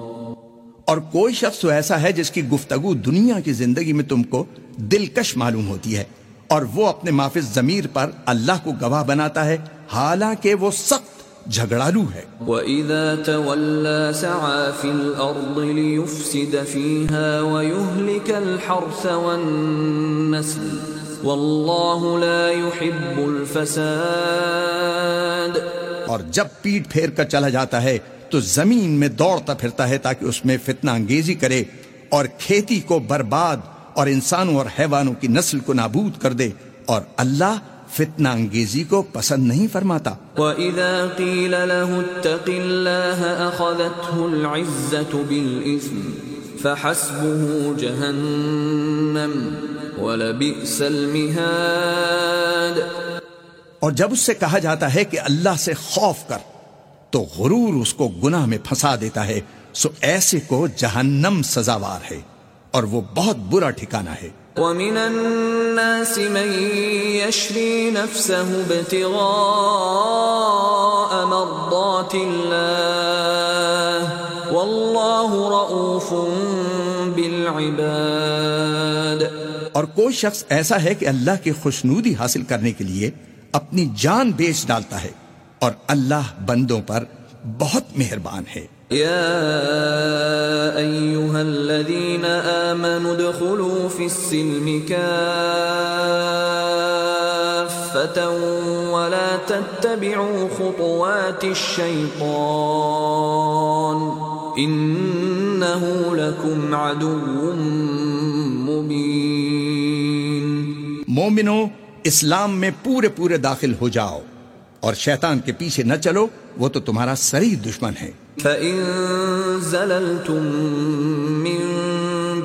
اور کوئی شخص ایسا ہے جس کی گفتگو دنیا کی زندگی میں تم کو دلکش معلوم ہوتی ہے اور وہ اپنے معافظ ضمیر پر اللہ کو گواہ بناتا ہے، حالانکہ وہ سخت جھگڑالو ہے۔ وَإِذَا تَوَلَّى سَعَى فِي الْأَرْضِ لِيُفْسِدَ فِيهَا وَيُهْلِكَ الْحَرْثَ وَالنَّسْلِ وَاللَّهُ لَا يُحِبُّ الْفَسَادِ اور جب پیٹ پھیر کر چلا جاتا ہے تو زمین میں دوڑتا پھرتا ہے تاکہ اس میں فتنہ انگیزی کرے اور کھیتی کو برباد اور انسانوں اور حیوانوں کی نسل کو نابود کر دے اور اللہ فتنہ انگیزی کو پسند نہیں فرماتا۔ وَإِذَا قِيلَ لَهُ اتَّقِ اللَّهَ أَخَذَتْهُ الْعِزَّةُ بِالْإِثْمِ فَحَسْبُهُ جَهَنَّمْ وَلَبِئْسَ الْمِهَادِ۔ اور جب اس سے کہا جاتا ہے کہ اللہ سے خوف کر تو غرور اس کو گناہ میں پھنسا دیتا ہے۔ سو ایسے کو جہنم سزاوار ہے اور وہ بہت برا ٹھکانہ ہے۔ ومن الناس من يشري نفسه ابتغاء مرضات الله والله رؤوف بالعباد. اور کوئی شخص ایسا ہے کہ اللہ کی خوشنودی حاصل کرنے کے لیے اپنی جان بیچ ڈالتا ہے اور اللہ بندوں پر بہت مہربان ہے۔ يا أيها الذين آمنوا ادخلوا في السلم كافة ولا تتبعوا خطوات الشيطان إنه لكم عدو مبين مومنو، اسلام میں پورے پورے داخل ہو جاؤ۔ اور شیطان کے پیچھے نہ چلو وہ تو تمہارا سری دشمن ہے۔ فَإِن زَلَلْتُم مِّن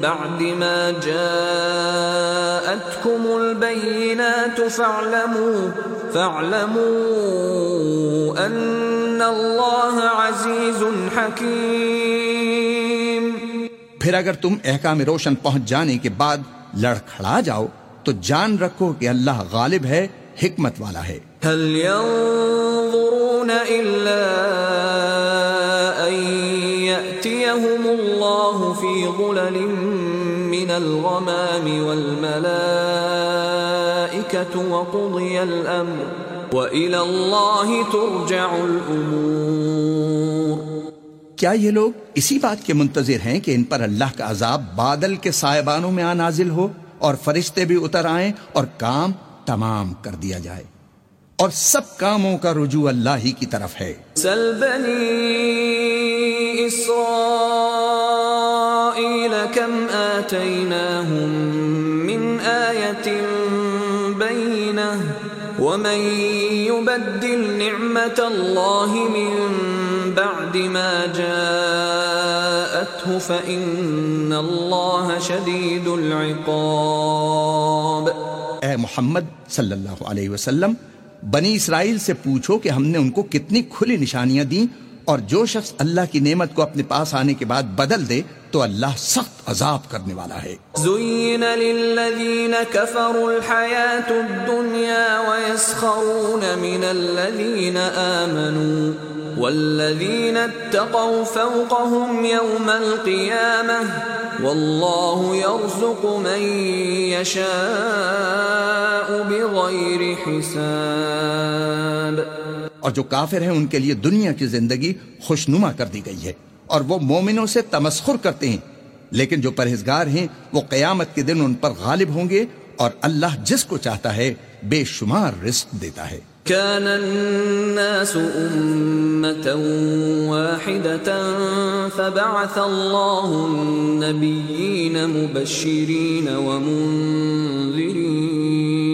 بَعْدِ مَا جَاءَتْكُمُ الْبَيِّنَاتُ فَاعْلَمُوا فَاعْلَمُوا أَنَّ اللَّهَ عَزِيزٌ حَكِيمٌ۔ پھر اگر تم احکام روشن پہنچ جانے کے بعد لڑکھڑا جاؤ تو جان رکھو کہ اللہ غالب ہے حکمت والا ہے۔ هل ينظرون إلا أن يأتيهم الله في ظلل من الغمام والملائكة وقضي الأمر وإلى الله ترجع الأمور۔ کیا یہ لوگ اسی بات کے منتظر ہیں کہ ان پر اللہ کا عذاب بادل کے سائبانوں میں آ نازل ہو اور فرشتے بھی اتر آئیں اور کام تمام کر دیا جائے۔ اور سب کاموں کا رجوع اللہ ہی کی طرف ہے۔ سل بني إسرائيل كم آتيناهم من آية بينة ومن يبدل نعمة الله من بعد ما جاءته فإن الله شديد العقاب۔ اے محمد صلی اللہ علیہ وسلم، بنی اسرائیل سے پوچھو کہ ہم نے ان کو کتنی کھلی نشانیاں دیں اور جو شخص اللہ کی نعمت کو اپنے پاس آنے کے بعد بدل دے تو اللہ سخت عذاب کرنے والا ہے۔ زين للذين كفروا الحياة الدنيا ويسخرون من الذين آمنوا والذين اتقوا فوقهم يوم القيامة والله يرزق من يشاء بغير حساب اور جو کافر ہیں ان کے لیے دنیا کی زندگی خوشنما کر دی گئی ہے اور وہ مومنوں سے تمسخر کرتے ہیں۔ لیکن جو پرہیزگار ہیں، وہ قیامت کے دن ان پر غالب ہوں گے اور اللہ جس کو چاہتا ہے، بے شمار رزق دیتا ہے۔ كان الناس أمة واحدة فبعث الله النبيين مبشرين ومنذرين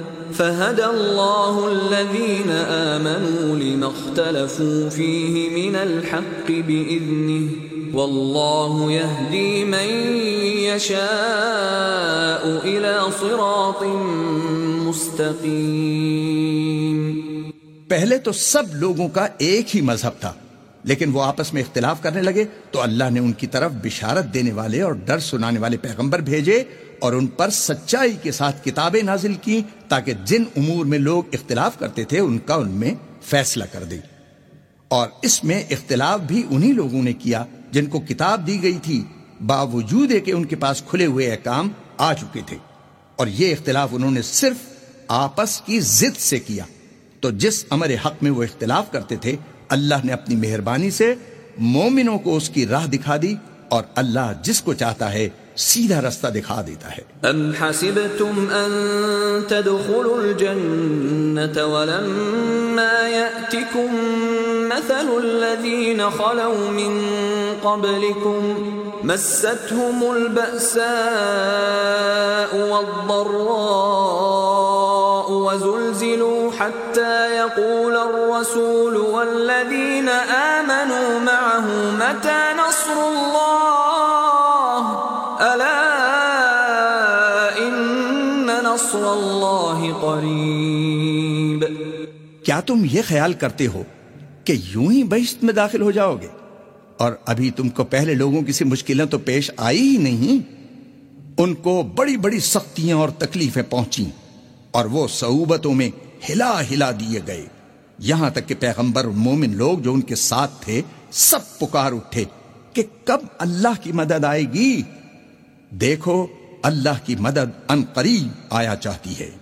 فهدى الله الذين آمنوا لما اختلفوا فيه من الحق بإذنه والله يهدي من يشاء إلى صراط مستقيم پہلے تو سب لوگوں کا ایک ہی مذہب تھا، لیکن وہ آپس میں اختلاف کرنے لگے تو اللہ نے ان کی طرف بشارت دینے والے اور ڈر سنانے والے پیغمبر بھیجے اور ان پر سچائی کے ساتھ کتابیں نازل کی تاکہ جن امور میں لوگ اختلاف کرتے تھے، ان کا ان میں فیصلہ کر دے اور اس میں اختلاف بھی انہی لوگوں نے کیا جن کو کتاب دی گئی تھی۔ باوجود کہ ان کے پاس کھلے ہوئے احکام آ چکے تھے۔ اور یہ اختلاف انہوں نے صرف آپس کی ضد سے کیا۔ تو جس امر حق میں وہ اختلاف کرتے تھے، اللہ نے اپنی مہربانی سے مومنوں کو اس کی راہ دکھا دی اور اللہ جس کو چاہتا ہے سیدھا رستہ دکھا دیتا ہے ام حسبتم ان تدخلوا الجنة ولما يأتكم مثل الذين خلوا من قبلكم مستهم البأساء والضراء وزلزلوا حتى يقول الرسول والذين آمنوا معه متى نصر الله الله قريب کیا تم یہ خیال کرتے ہو کہ یوں ہی بہشت میں داخل ہو جاؤ گے؟ اور ابھی تم کو پہلے لوگوں کی سی مشکلیں تو پیش آئی ہی نہیں۔ ان کو بڑی بڑی سختیاں اور تکلیفیں پہنچی اور وہ صعوبتوں میں ہلا ہلا دیے گئے۔ یہاں تک کہ پیغمبر مومن لوگ جو ان کے ساتھ تھے، سب پکار اٹھے کہ کب اللہ کی مدد آئے گی؟ دیکھو، اللہ کی مدد ان قریب آیا چاہتی ہے۔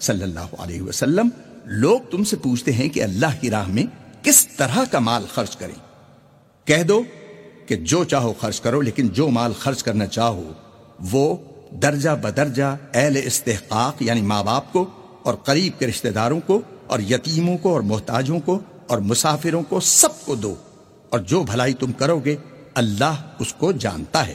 صلی اللہ علیہ وسلم، لوگ تم سے پوچھتے ہیں کہ اللہ کی راہ میں کس طرح کا مال خرچ کریں۔ کہہ دو کہ جو چاہو خرچ کرو، لیکن جو مال خرچ کرنا چاہو، وہ درجہ بدرجہ اہل استحقاق یعنی ماں باپ کو اور قریب کے رشتہ داروں کو اور یتیموں کو اور محتاجوں کو اور مسافروں کو سب کو دو۔ اور جو بھلائی تم کرو گے، اللہ اس کو جانتا ہے۔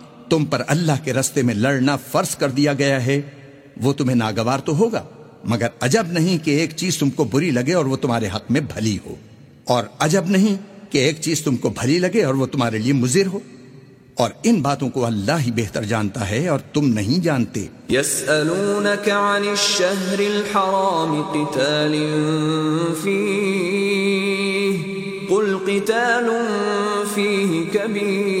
تم پر اللہ کے رستے میں لڑنا فرض کر دیا گیا ہے، وہ تمہیں ناگوار تو ہوگا، مگر عجب نہیں کہ ایک چیز تم کو بری لگے اور وہ تمہارے حق میں بھلی ہو۔ اور عجب نہیں کہ ایک چیز تم کو بھلی لگے اور وہ تمہارے لیے مضر ہو۔ اور ان باتوں کو اللہ ہی بہتر جانتا ہے اور تم نہیں جانتے۔ يسألونك عن الشهر الحرام قتال فيه، قل قتال فيه كبير۔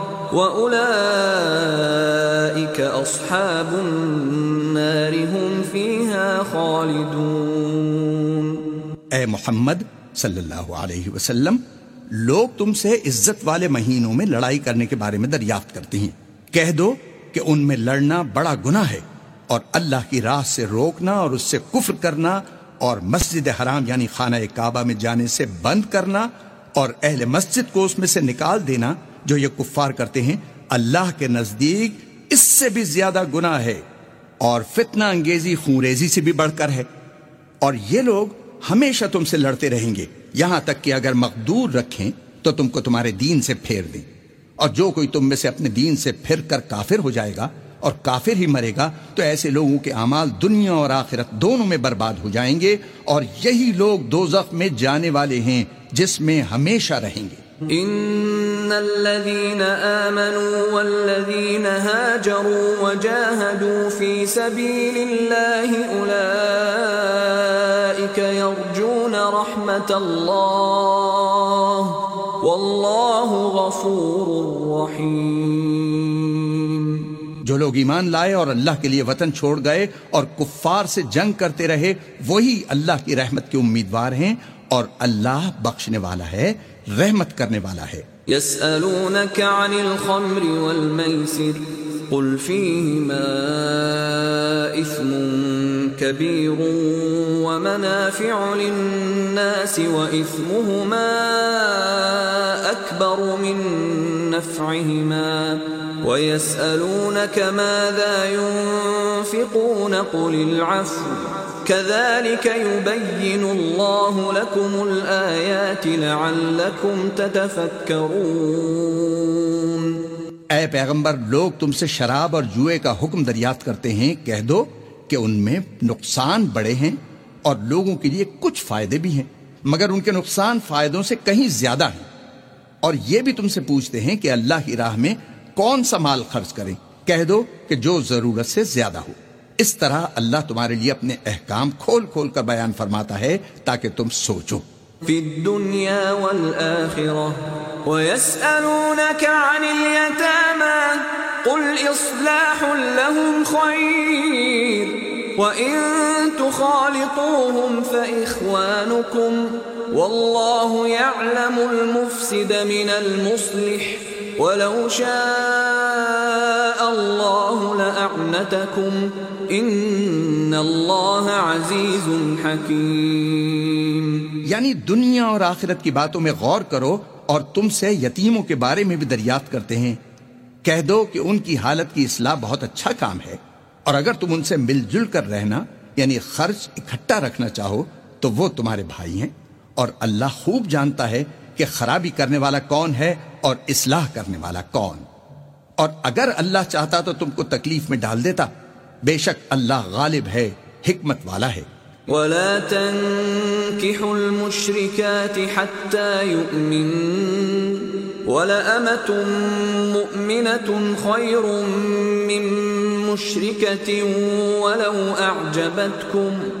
وأولئك أصحاب النار هم فيها خالدون اے محمد صلی اللہ علیہ وسلم، لوگ تم سے عزت والے مہینوں میں لڑائی کرنے کے بارے میں دریافت کرتے ہیں۔ کہہ دو کہ ان میں لڑنا بڑا گناہ ہے اور اللہ کی راہ سے روکنا اور اس سے کفر کرنا اور مسجد حرام یعنی خانہ کعبہ میں جانے سے بند کرنا اور اہل مسجد کو اس میں سے نکال دینا جو یہ کفار کرتے ہیں، اللہ کے نزدیک اس سے بھی زیادہ گناہ ہے اور فتنہ انگیزی خونریزی سے بھی بڑھ کر ہے۔ اور یہ لوگ ہمیشہ تم سے لڑتے رہیں گے۔ یہاں تک کہ اگر مقدور رکھیں تو تم کو تمہارے دین سے پھیر دیں۔ اور جو کوئی تم میں سے اپنے دین سے پھر کر کافر ہو جائے گا اور کافر ہی مرے گا، تو ایسے لوگوں کے اعمال دنیا اور آخرت دونوں میں برباد ہو جائیں گے اور یہی لوگ دوزخ میں جانے والے ہیں جس میں ہمیشہ رہیں گے۔ ان الذين امنوا والذين هاجروا وجاهدوا في سبيل الله اولئك يرجون رحمه الله والله غفور رحيم. جو لوگ ایمان لائے اور اللہ کے لیے وطن چھوڑ گئے اور کفار سے جنگ کرتے رہے، وہی اللہ کی رحمت کے امیدوار ہیں اور اللہ بخشنے والا ہے۔ رحمت کرنے والا ہے يسألونك عن الخمر والميسر قل فيهما إثم كبير ومنافع للناس وإثمهما أكبر من نفعهما. ويسألونك ماذا ينفقون قل العفو. كذلك يبين الله لكم الآيات لعلكم تتفكرون. اے پیغمبر، لوگ تم سے شراب اور جوئے کا حکم دریافت کرتے ہیں، کہہ دو کہ ان میں نقصان بڑے ہیں اور لوگوں کے لیے کچھ فائدے بھی ہیں، مگر ان کے نقصان فائدوں سے کہیں زیادہ ہیں۔ اور یہ بھی تم سے پوچھتے ہیں کہ اللہ کی راہ میں کون سا مال خرچ کریں کہہ دو کہ جو ضرورت سے زیادہ ہو۔ اس طرح اللہ تمہارے لیے اپنے احکام کھول کھول کر بیان فرماتا ہے تاکہ تم سوچو۔ في الدنيا والآخرة ويسألونك عن اليتامى قل إصلاح لهم خير وإن تخالطوهم فإخوانكم والله يعلم المفسد من المصلح، ولو شاء الله لأعنتكم إن الله عزيز حكيم یعنی دنیا اور آخرت کی باتوں میں غور کرو اور تم سے یتیموں کے بارے میں بھی دریافت کرتے ہیں۔ کہہ دو کہ ان کی حالت کی اصلاح بہت اچھا کام ہے۔ اور اگر تم ان سے مل جل کر رہنا یعنی خرچ اکٹھا رکھنا چاہو، تو وہ تمہارے بھائی ہیں۔ اور اللہ خوب جانتا ہے کہ خرابی کرنے والا کون ہے اور اصلاح کرنے والا کون۔ اور اگر اللہ چاہتا تو تم کو تکلیف میں ڈال دیتا۔ بے شک اللہ غالب ہے، حکمت والا ہے۔ ولا تنكحوا المشركات حتى يؤمنوا۔ ولأمة مؤمنة خير من مشركة ولو أعجبتكم۔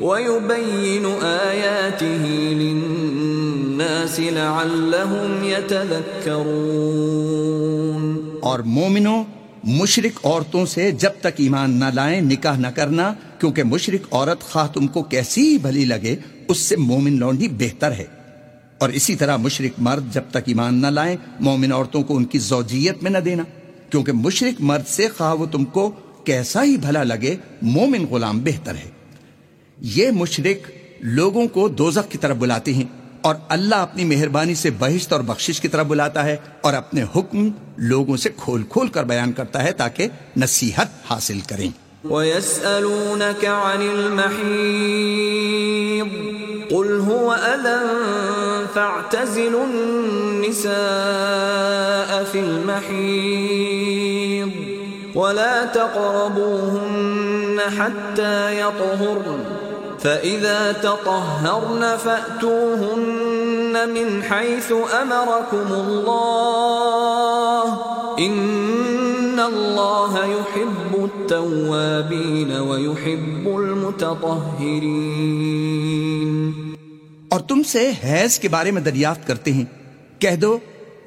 ويبين آياته للناس لعلهم يتذكرون اور مومنوں مشرق عورتوں سے جب تک ایمان نہ لائیں، نکاح نہ کرنا، کیونکہ مشرق عورت خواہ تم کو کیسی ہی بھلی لگے، اس سے مومن لونڈی بہتر ہے۔ اور اسی طرح مشرق مرد جب تک ایمان نہ لائیں، مومن عورتوں کو ان کی زوجیت میں نہ دینا۔ کیونکہ مشرق مرد سے خواہ وہ تم کو کیسا ہی بھلا لگے، مومن غلام بہتر ہے۔ یہ مشرق لوگوں کو دوزخ کی طرف بلاتے ہیں اور اللہ اپنی مہربانی سے بہشت اور بخشش کی طرف بلاتا ہے اور اپنے حکم لوگوں سے کھول کھول کر بیان کرتا ہے تاکہ نصیحت حاصل کریں۔ وَيَسْأَلُونَكَ عَنِ الْمَحِيضِ قُلْ هُوَ أَذًى فَاعْتَزِلُوا النِّسَاءَ فِي الْمَحِيضِ وَلَا تَقْرَبُوهُنَّ حَتَّى يَطْهُرْنَ فَإِذَا تَطَهَّرْنَ فَأْتُوهُنَّ مِنْ حَيْثُ أَمَرَكُمُ اللَّهُ إِنَّ اللَّهَ يُحِبُّ التَّوَّابِينَ وَيُحِبُّ الْمُتَطَهِّرِينَ اور تم سے حیض کے بارے میں دریافت کرتے ہیں۔ کہہ دو،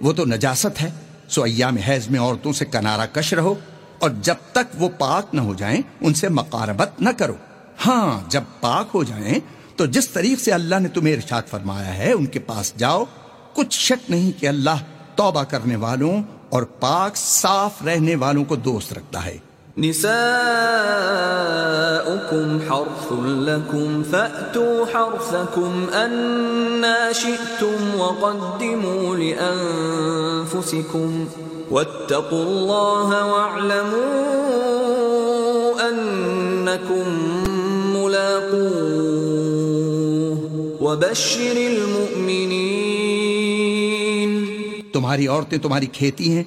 وہ تو نجاست ہے۔ سو ایام حیض میں عورتوں سے کنارہ کش رہو اور جب تک وہ پاک نہ ہو جائیں، ان سے مقاربت نہ کرو۔ ہاں جب پاک ہو جائیں تو جس طریق سے اللہ نے تمہیں ارشاد فرمایا ہے، ان کے پاس جاؤ۔ کچھ شک نہیں کہ اللہ توبہ کرنے والوں اور پاک صاف رہنے والوں کو دوست رکھتا ہے۔ نساؤكم حرث لكم فأتوا حرثكم أنا شئتم وقدموا لأنفسكم واتقوا الله واعلموا أنكم وبشر المؤمنین۔ تمہاری عورتیں تمہاری کھیتی ہیں،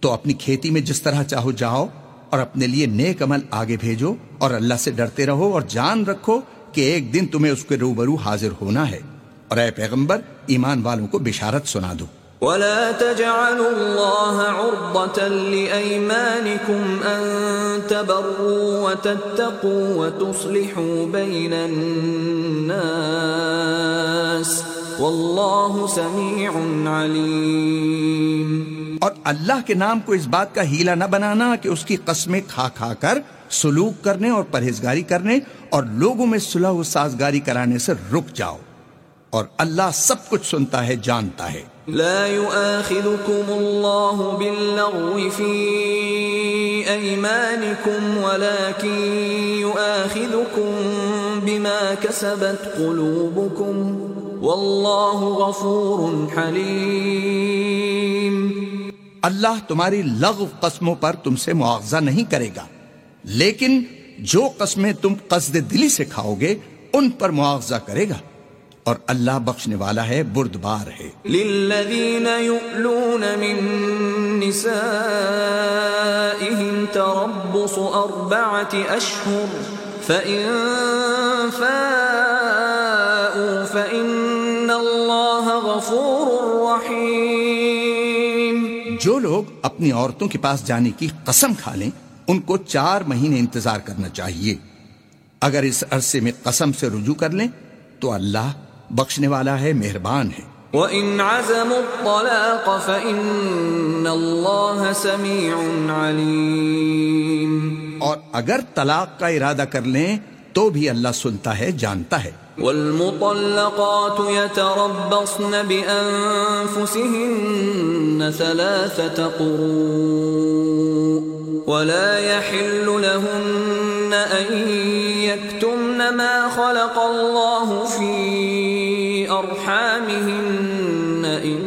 تو اپنی کھیتی میں جس طرح چاہو جاؤ اور اپنے لیے نیک عمل آگے بھیجو اور اللہ سے ڈرتے رہو اور جان رکھو کہ ایک دن تمہیں اس کے روبرو حاضر ہونا ہے۔ اور اے پیغمبر، ایمان والوں کو بشارت سنا دو۔ ولا تجعلوا الله عرضة لأيمانكم أن تبروا وتتقوا وتصلحوا بين الناس والله سميع عليم اور اللہ کے نام کو اس بات کا ہیلا نہ بنانا کہ اس کی قسمیں کھا کھا کر سلوک کرنے اور پرہیزگاری کرنے اور لوگوں میں صلح و سازگاری کرانے سے رک جاؤ اور اللہ سب کچھ سنتا ہے، جانتا ہے۔ لا يؤاخذكم الله باللغو في أيمانكم ولكن يؤاخذكم بما كسبت قلوبكم والله غفور حليم اللہ تمہاری لغو قسموں پر تم سے معاوضہ نہیں کرے گا، لیکن جو قسمیں تم قصد دلی سے کھاؤ گے، ان پر معاوضہ کرے گا۔ اور اللہ بخشنے والا ہے بردبار ہے۔ للذين يؤلون من نسائهم تربص أربعة أشهر فإن فاءوا فإن الله غفور رحيم جو لوگ اپنی عورتوں کے پاس جانے کی قسم کھا لیں ان کو چار مہینے انتظار کرنا چاہیے۔ اگر اس عرصے میں قسم سے رجوع کر لیں تو اللہ بخشنے والا ہے مہربان ہے۔ وَإِنْ عَزَمُوا الطَّلَاقَ فَإِنَّ اللَّهَ سَمِيعٌ عَلِيمٌ۔ اور اگر طلاق کا ارادہ کر لیں تو بھی اللہ سنتا ہے جانتا ہے۔ والمطلقات يتربصن بأنفسهن ثلاثة قروء ولا يحل لهن أن يكتمن ما خلق الله في أرحامهن إن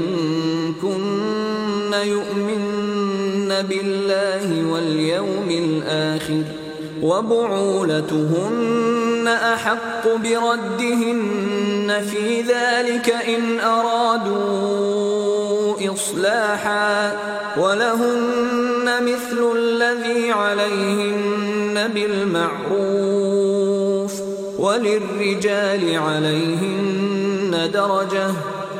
كن يؤمن بالله واليوم الآخر وبعولتهن أحق بردهن في ذلك إن أرادوا إصلاحا ولهن مثل الذي عليهن بالمعروف وللرجال عليهن درجة.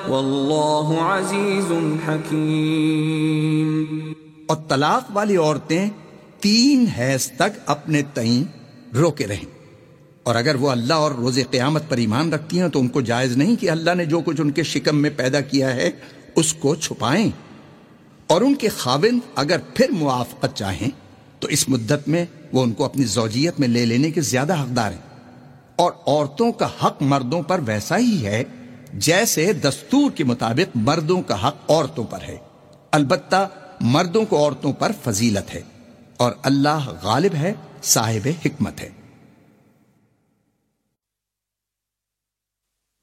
والله عزيز حكيم اور طلاق والی عورتیں تین حیض تک اپنے تئیں روکے رہیں۔ اور اگر وہ اللہ اور روز قیامت پر ایمان رکھتی ہیں تو ان کو جائز نہیں کہ اللہ نے جو کچھ ان کے شکم میں پیدا کیا ہے اس کو چھپائیں۔ اور ان کے خاوند اگر پھر موافقت چاہیں تو اس مدت میں وہ ان کو اپنی زوجیت میں لے لینے کے زیادہ حقدار ہیں۔ اور عورتوں کا حق مردوں پر ویسا ہی ہے جیسے دستور کے مطابق مردوں کا حق عورتوں پر ہے۔ البتہ مردوں کو عورتوں پر فضیلت ہے اور اللہ غالب ہے، صاحب حکمت ہے۔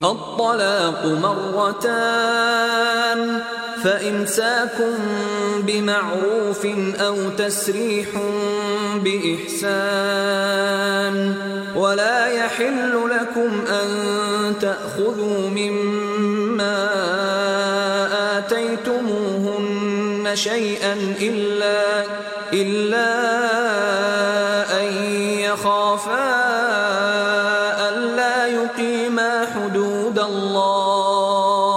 الطلاق مرتان فإمساكم بمعروف أو تسريح بإحسان، ولا يحل لكم أن تأخذوا مما آتيتموهن شيئا إلا, إلا أن يخافا ألا يقيما حدود الله.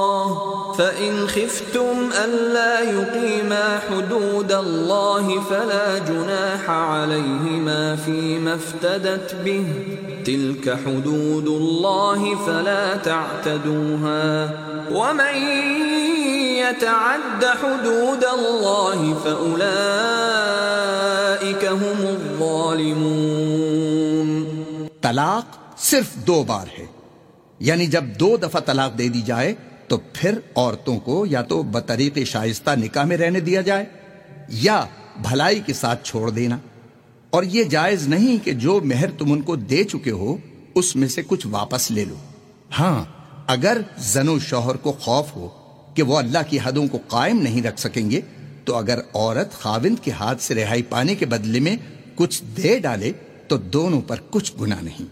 فإن خفتم ألا يقيما حدود الله فلا جناح عليهما فيما افتدت به. تلك حدود الله فلا تعتدوها. ومن يتعد حدود الله فأولئك هم الظالمون. طلاق صرف دو بار ہے. یعنی جب دو دفعہ طلاق دے دی جائے تو پھر عورتوں کو یا تو بطریق شائستہ نکاح میں رہنے دیا جائے یا بھلائی کے ساتھ چھوڑ دینا. اور یہ جائز نہیں کہ جو مہر تم ان کو دے چکے ہو، اس میں سے کچھ واپس لے لو۔ ہاں اگر زن و شوہر کو خوف ہو کہ وہ اللہ کی حدوں کو قائم نہیں رکھ سکیں گے، تو اگر عورت خاوند کے ہاتھ سے رہائی پانے کے بدلے میں کچھ دے ڈالے، تو دونوں پر کچھ گنا نہیں۔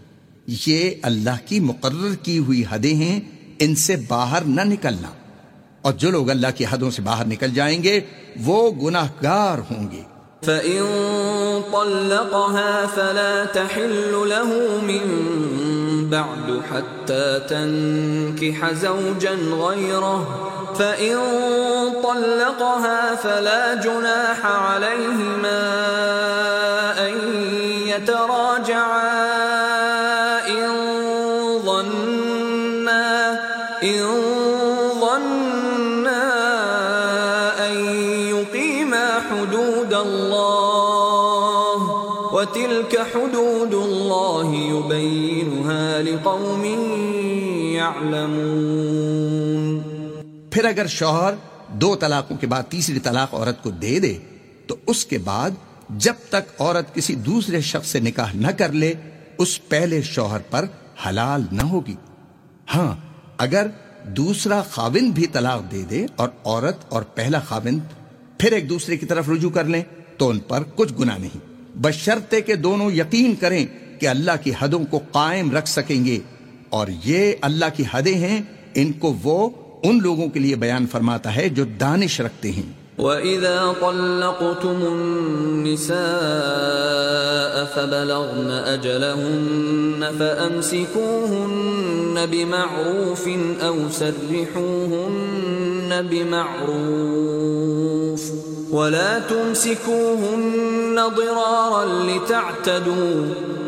یہ اللہ کی مقرر کی ہوئی حدیں ہیں، ان سے باہر نہ نکلنا۔ اور جو لوگ اللہ کی حدوں سے باہر نکل جائیں گے، وہ گناہ گار ہوں گے۔ فإن طلقها فلا تحل له من بعد حتى تنكح زوجا غيره. فإن طلقها فلا جناح عليهما أن يتراجعا يعلمون۔ پھر اگر شوہر دو طلاقوں کے بعد تیسری طلاق عورت کو دے دے، تو اس کے بعد جب تک عورت کسی دوسرے شخص سے نکاح نہ کر لے، اس پہلے شوہر پر حلال نہ ہوگی۔ ہاں اگر دوسرا خاوند بھی طلاق دے دے اور عورت اور پہلا خاوند پھر ایک دوسرے کی طرف رجوع کر لیں تو ان پر کچھ گناہ نہیں۔ بشرطے کہ دونوں یقین کریں کہ اللہ کی حدوں کو قائم رکھ سکیں گے۔ اور یہ اللہ کی حدیں ہیں، ان کو وہ ان لوگوں کے لیے بیان فرماتا ہے جو دانش رکھتے ہیں۔ وَإِذَا طَلَّقْتُمُ النِّسَاءَ فَبَلَغْنَ أَجَلَهُنَّ فَأَمْسِكُوهُنَّ بِمَعْرُوفٍ أَوْ سَرِّحُوهُنَّ بِمَعْرُوفٍ وَلَا تُمْسِكُوهُنَّ ضِرَارًا لِتَعْتَدُوا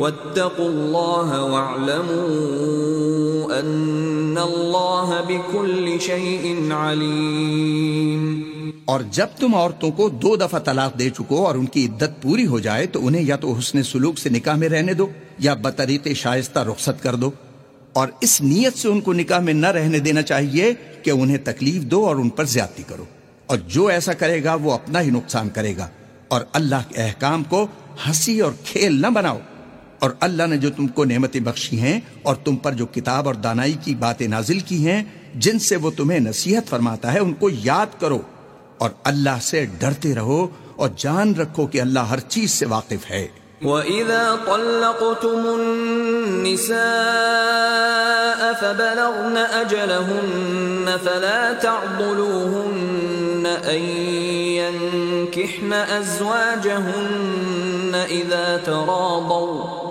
واتقوا الله واعلموا أن الله بكل شيء عليم. اور جب تم عورتوں کو دو دفعہ طلاق دے چکو اور ان کی عدت پوری ہو جائے تو انہیں یا تو حسن سلوک سے نکاح میں رہنے دو یا بطریق شائستہ رخصت کر دو۔ اور اس نیت سے ان کو نکاح میں نہ رہنے دینا چاہیے کہ انہیں تکلیف دو اور ان پر زیادتی کرو۔ اور جو ایسا کرے گا وہ اپنا ہی نقصان کرے گا۔ اور اللہ کے احکام کو ہنسی اور کھیل نہ بناؤ۔ اور اللہ نے جو تم کو نعمتیں بخشی ہیں اور تم پر جو کتاب اور دانائی کی باتیں نازل کی ہیں، جن سے وہ تمہیں نصیحت فرماتا ہے، ان کو یاد کرو اور اللہ سے ڈرتے رہو اور جان رکھو کہ اللہ ہر چیز سے واقف ہے۔ وَإِذَا طَلَّقْتُمُ النِّسَاءَ فَبَلَغْنَ أَجَلَهُنَّ فَلَا تَعْضُلُوهُنَّ أَن يَنكِحْنَ أَزْوَاجَهُنَّ إِذَا تَرَاضَوْا۔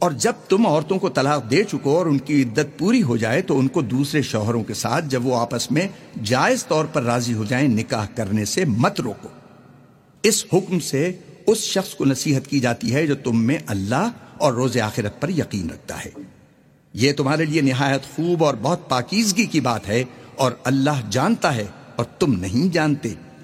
اور جب تم عورتوں کو طلاق دے چکو اور ان کی عدت پوری ہو جائے تو ان کو دوسرے شوہروں کے ساتھ جب وہ آپس میں جائز طور پر راضی ہو جائیں، نکاح کرنے سے مت روکو۔ اس حکم سے اس شخص کو نصیحت کی جاتی ہے جو تم میں اللہ اور روز آخرت پر یقین رکھتا ہے۔ یہ تمہارے لیے نہایت خوب اور بہت پاکیزگی کی بات ہے اور اللہ جانتا ہے اور تم نہیں جانتے۔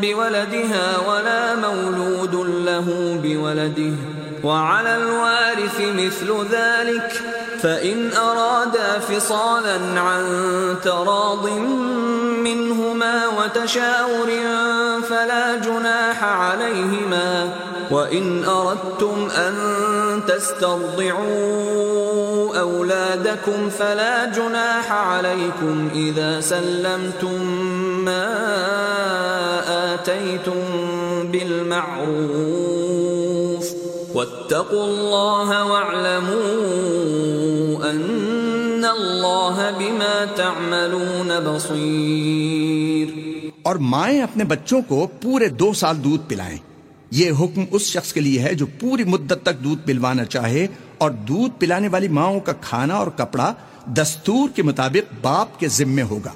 بولدها ولا مولود له بولده وعلى الوارث مثل ذلك. فإن أرادا فصالا عن تراض منهما وتشاور فلا جناح عليهما وإن أردتم أن تسترضعوا أولادكم فلا جناح عليكم إذا سلمتم ما آتيتم بالمعروف واتقوا الله واعلموا أن الله بما تعملون بصير۔ اور مائیں اپنے بچوں کو پورے دو سال دودھ پلائیں۔ یہ حکم اس شخص کے لیے ہے جو پوری مدت تک دودھ پلوانا چاہے اور دودھ پلانے والی ماؤں کا کھانا اور کپڑا دستور کے مطابق باپ کے ذمے ہوگا۔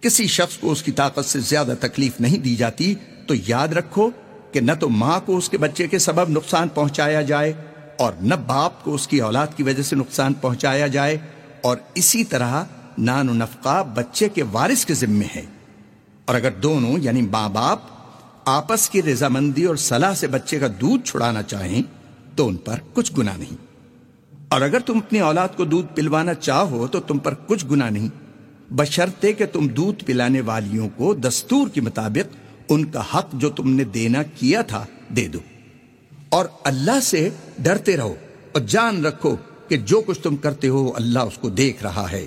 کسی شخص کو اس کی طاقت سے زیادہ تکلیف نہیں دی جاتی تو یاد رکھو کہ نہ تو ماں کو اس کے بچے کے سبب نقصان پہنچایا جائے اور نہ باپ کو اس کی اولاد کی وجہ سے نقصان پہنچایا جائے اور اسی طرح نان و نفقہ بچے کے وارث کے ذمے ہے اور اگر دونوں یعنی ماں باپ آپس کی رضامندی اور صلاح سے بچے کا دودھ چھڑانا چاہیں تو ان پر کچھ گنا نہیں۔ اور اگر تم اپنی اولاد کو دودھ پلوانا چاہو تو تم پر کچھ گنا نہیں۔ بشرطے کہ تم دودھ پلانے والیوں کو دستور کے مطابق ان کا حق جو تم نے دینا کیا تھا دے دو۔ اور اللہ سے ڈرتے رہو اور جان رکھو کہ جو کچھ تم کرتے ہو اللہ اس کو دیکھ رہا ہے۔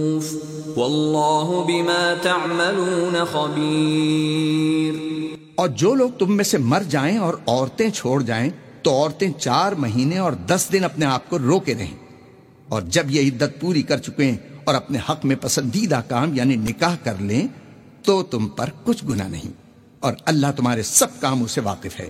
واللہ بما تعملون خبیر۔ اور جو لوگ تم میں سے مر جائیں اور عورتیں چھوڑ جائیں، تو عورتیں چار مہینے اور دس دن اپنے آپ کو روکے رہیں۔ اور جب یہ عدت پوری کر چکے اور اپنے حق میں پسندیدہ کام یعنی نکاح کر لیں، تو تم پر کچھ گنا نہیں۔ اور اللہ تمہارے سب کاموں سے واقف ہے۔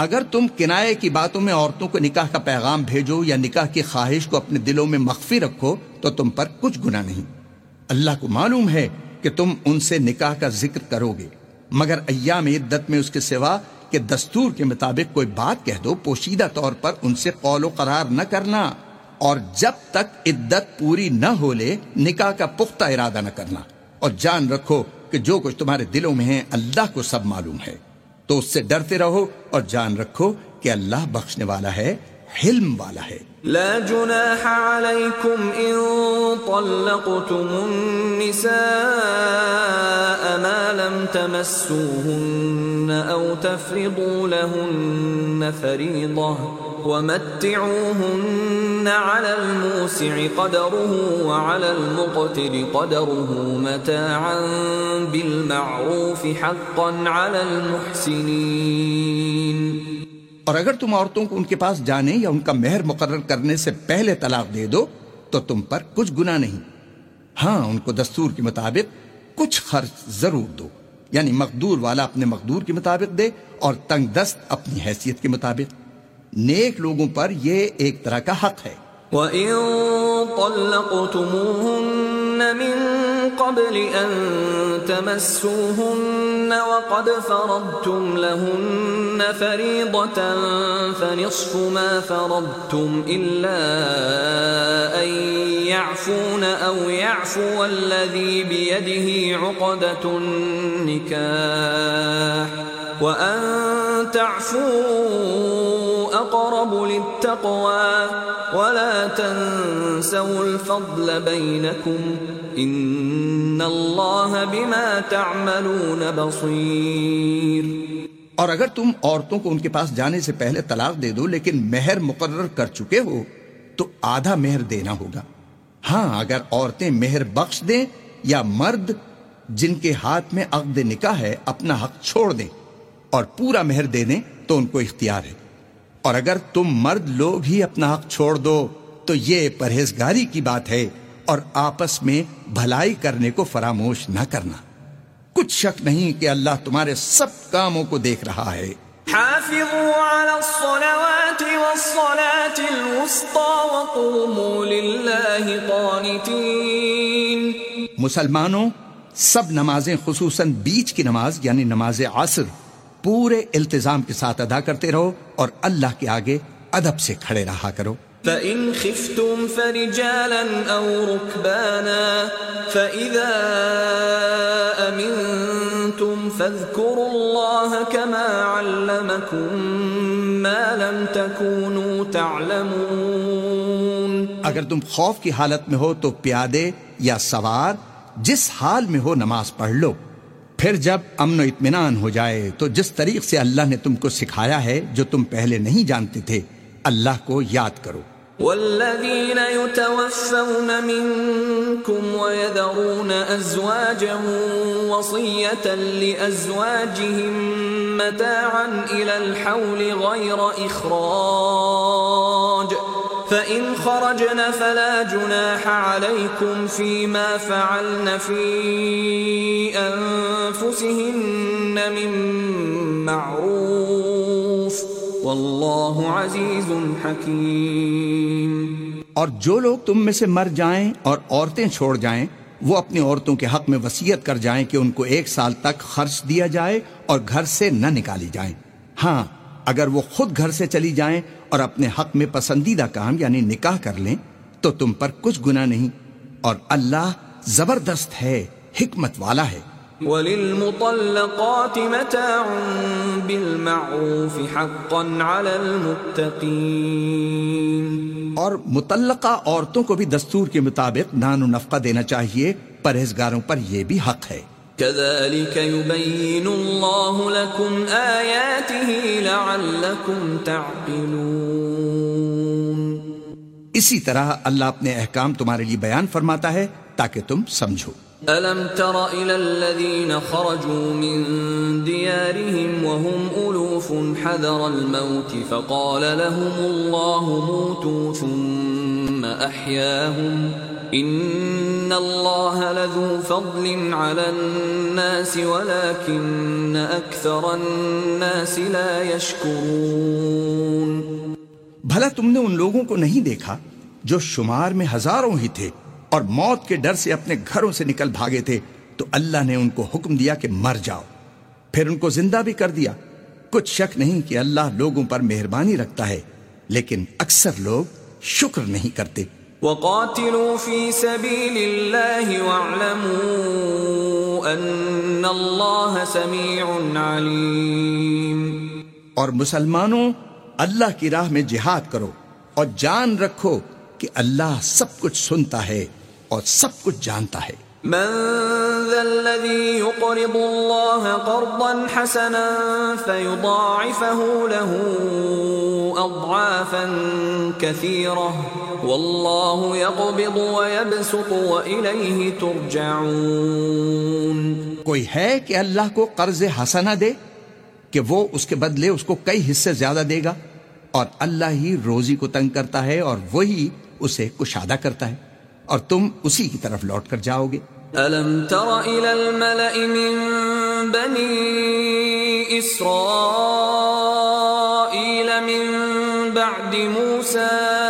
اگر تم کنائے کی باتوں میں عورتوں کو نکاح کا پیغام بھیجو یا نکاح کی خواہش کو اپنے دلوں میں مخفی رکھو تو تم پر کچھ گنا نہیں۔ اللہ کو معلوم ہے کہ تم ان سے نکاح کا ذکر کرو گے، مگر ایام عدت میں اس کے سوا کہ دستور کے مطابق کوئی بات کہہ دو، پوشیدہ طور پر ان سے قول و قرار نہ کرنا اور جب تک عدت پوری نہ ہو لے، نکاح کا پختہ ارادہ نہ کرنا۔ اور جان رکھو کہ جو کچھ تمہارے دلوں میں ہے، اللہ کو سب معلوم ہے۔ تو اس سے ڈرتے رہو اور جان رکھو کہ اللہ بخشنے والا ہے، حلم والا ہے۔ لا جناح علیکم ان طلقتم النساء ما لم تمسوهن او تفرضوا لهن فریضہ۔ ومتعوهن على الموسع قدره وعلى المقتر قدره متاعا بالمعروف حقا على المحسنين۔ اور اگر تم عورتوں کو ان کے پاس جانے یا ان کا مہر مقرر کرنے سے پہلے طلاق دے دو، تو تم پر کچھ گنا نہیں۔ ہاں ان کو دستور کے مطابق کچھ خرچ ضرور دو۔ یعنی مقدور والا اپنے مقدور کے مطابق دے اور تنگ دست اپنی حیثیت کے مطابق۔ نیک لوگوں پر یہ ایک طرح کا حق ہے وَإِن طَلَّقْتُمُوهُنَّ مِن قَبْلِ أَن تَمَسُّوهُنَّ وَقَدْ فَرَضْتُمْ لَهُنَّ فَرِيضَةً فَنِصْفُ مَا فَرَضْتُمْ إِلَّا أَن يَعْفُونَ أَوْ يَعْفُوَ الَّذِي بِيَدِهِ عُقْدَةُ النِّكَاحِ وَأَن تَعْفُوا أَقْرَبُ لِلتَّقْوَى وَلَا تَنسَوْا الْفَضْلَ بَيْنَكُمْ إِنَّ اللَّهَ بِمَا تَعْمَلُونَ بَصِيرٌ. اور اگر تم عورتوں کو ان کے پاس جانے سے پہلے طلاق دے دو لیکن مہر مقرر کر چکے ہو، تو آدھا مہر دینا ہوگا۔ ہاں اگر عورتیں مہر بخش دیں یا مرد جن کے ہاتھ میں عقد نکاح ہے، اپنا حق چھوڑ دیں اور پورا مہر دے دیں، تو ان کو اختیار ہے۔ اور اگر تم مرد لوگ ہی اپنا حق چھوڑ دو تو یہ پرہیزگاری کی بات ہے اور آپس میں بھلائی کرنے کو فراموش نہ کرنا۔ کچھ شک نہیں کہ اللہ تمہارے سب کاموں کو دیکھ رہا ہے۔ حافظوا على الصلوات والصلاة الوسطى وقوموا لله قانتين۔ مسلمانوں سب نمازیں خصوصاً بیچ کی نماز یعنی نماز عصر پورے التزام کے ساتھ ادا کرتے رہو اور اللہ کے آگے ادب سے کھڑے رہا کرو۔ فَإِنْ خِفْتُمْ فَرِجَالًا أَوْ رُكْبَانًا فَإِذَا أَمِنْتُمْ فَاذْكُرُوا اللَّهَ كَمَا عَلَّمَكُمْ مَا لَمْ تَكُونُوا تَعْلَمُونَ۔ اگر تم خوف کی حالت میں ہو تو پیادے یا سوار جس حال میں ہو نماز پڑھ لو۔ پھر جب امن و اطمینان ہو جائے، تو جس طریق سے اللہ نے تم کو سکھایا ہے جو تم پہلے نہیں جانتے تھے، اللہ کو یاد کرو۔ والذين يتوفون منكم ويذرون أزواجا وصية لأزواجهم متاعا إلى الحول غير إخراج فإن خرجن فلا جناح عليكم فيما فعلن في أنفسهن من معروف واللہ عزیز حکیم اور جو لوگ تم میں سے مر جائیں اور عورتیں چھوڑ جائیں، وہ اپنی عورتوں کے حق میں وسیعت کر جائیں کہ ان کو ایک سال تک خرچ دیا جائے اور گھر سے نہ نکالی جائیں۔ ہاں اگر وہ خود گھر سے چلی جائیں اور اپنے حق میں پسندیدہ کام یعنی نکاح کر لیں تو تم پر کچھ گناہ نہیں۔ اور اللہ زبردست ہے حکمت والا ہے۔ وللمطلقات متاع بالمعروف حقا على المتقين۔ اور متعلقہ عورتوں کو بھی دستور کے مطابق نان و نفقہ دینا چاہیے پرہیزگاروں پر یہ بھی حق ہے۔ كذلك يبين الله لكم آياته لعلكم تعقلون. اسی طرح اللہ اپنے احکام تمہارے لیے بیان فرماتا ہے تاکہ تم سمجھو۔ ألم تر إلى الذين خرجوا من ديارهم وهم ألوف حذر الموت فقال لهم الله موتوا ثم أحياهم. إن الله لذو فضل على الناس ولكن أكثر الناس لا يشكرون. بھلا تم نے ان لوگوں کو نہیں دیکھا جو شمار میں ہزاروں ہی تھے اور موت کے ڈر سے اپنے گھروں سے نکل بھاگے تھے؟ تو اللہ نے ان کو حکم دیا کہ مر جاؤ۔ پھر ان کو زندہ بھی کر دیا۔ کچھ شک نہیں کہ اللہ لوگوں پر مہربانی رکھتا ہے، لیکن اکثر لوگ شکر نہیں کرتے۔ وقاتلوا في سبيل الله واعلموا ان الله سميع عليم۔ اور مسلمانوں اللہ کی راہ میں جہاد کرو اور جان رکھو کہ اللہ سب کچھ سنتا ہے اور سب کچھ جانتا ہے۔ من ذا الذي يقرض الله قرضا حسنا فيضاعفه له اضعافا كثيره والله يقبض ويبسط واليه ترجعون. کوئی ہے کہ اللہ کو قرض حسنہ دے کہ وہ اس کے بدلے اس کو کئی حصے زیادہ دے گا اور اللہ ہی روزی کو تنگ کرتا ہے اور وہی اسے کشادہ کرتا ہے؟ اور تم اسی کی طرف لوٹ کر جاؤ گے۔ ألم تر إلى الملأ من بني إسرائيل من بعد موسى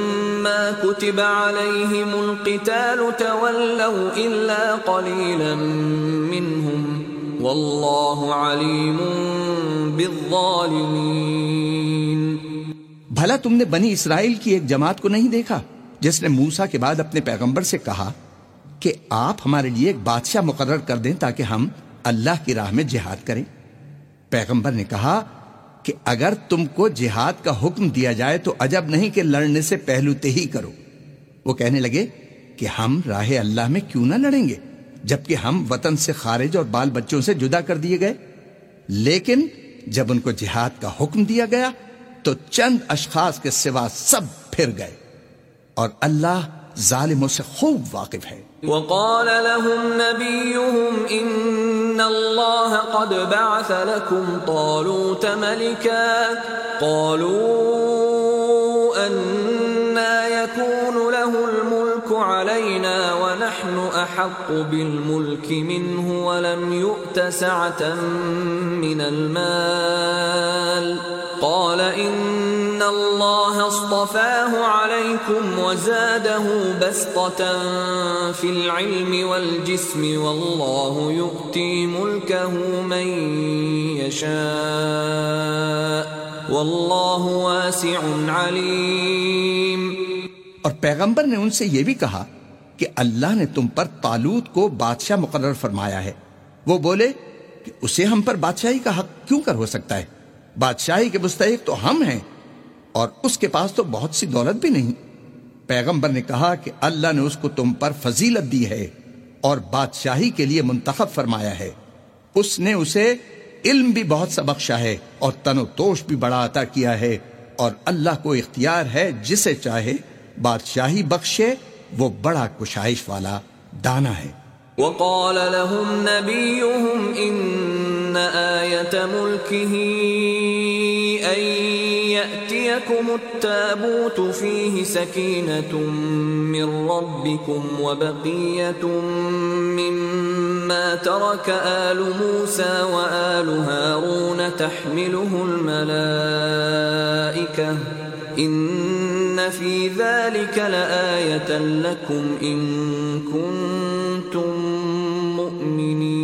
كتب عليهم القتال تولوا إلا قليلا منهم والله عليم بالظالمين. بھلا تم نے بنی اسرائیل کی ایک جماعت کو نہیں دیکھا جس نے موسا کے بعد اپنے پیغمبر سے کہا کہ آپ ہمارے لیے ایک بادشاہ مقرر کر دیں تاکہ ہم اللہ کی راہ میں جہاد کریں؟ پیغمبر نے کہا کہ اگر تم کو جہاد کا حکم دیا جائے تو عجب نہیں کہ لڑنے سے پہلو تے ہی کرو۔ وہ کہنے لگے کہ ہم راہ اللہ میں کیوں نہ لڑیں گے، جبکہ ہم وطن سے خارج اور بال بچوں سے جدا کر دیے گئے۔ لیکن جب ان کو جہاد کا حکم دیا گیا تو چند اشخاص کے سوا سب پھر گئے اور اللہ ظالموں سے خوب واقف ہے۔ وقال لهم نبيهم إن الله قد بعث لكم طالوت ملكا قالوا أحق بالملك منه ولم يؤت سعة من المال. قال إن الله اصطفاه عليكم وزاده بسطة في العلم والجسم والله يؤتي ملكه من يشاء. والله واسع عليم. اور پیغمبر نے ان سے یہ بھی کہا کہ اللہ نے تم پر تالوت کو بادشاہ مقرر فرمایا ہے۔ وہ بولے کہ اسے ہم پر بادشاہی کا حق کیوں کر ہو سکتا ہے؟ بادشاہی کے مستحق تو ہم ہیں اور اس کے پاس تو بہت سی دولت بھی نہیں۔ پیغمبر نے کہا کہ اللہ نے اس کو تم پر فضیلت دی ہے اور بادشاہی کے لیے منتخب فرمایا ہے۔ اس نے اسے علم بھی بہت سا بخشا ہے اور تن و توش بھی بڑا عطا کیا ہے اور اللہ کو اختیار ہے جسے چاہے بادشاہی بخشے وہ بڑا کشائش والا دانا ہے وقال لهم نبيهم إن آية ملكه أن يأتيكم التابوت فيه سكينة من ربكم وبقية مما ترك آل موسى وآل هارون تحمله الملائكة إن في ذلك لآية لكم إن كنتم مؤمنين۔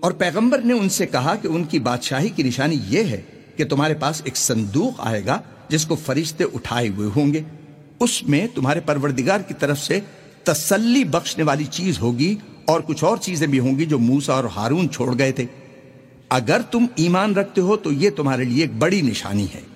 اور پیغمبر نے ان سے کہا کہ ان کی بادشاہی کی نشانی یہ ہے کہ تمہارے پاس ایک صندوق آئے گا جس کو فرشتے اٹھائے ہوئے ہوں گے۔ اس میں تمہارے پروردگار کی طرف سے تسلی بخشنے والی چیز ہوگی اور کچھ اور چیزیں بھی ہوں گی جو موسا اور ہارون چھوڑ گئے تھے۔ اگر تم ایمان رکھتے ہو تو یہ تمہارے لیے ایک بڑی نشانی ہے۔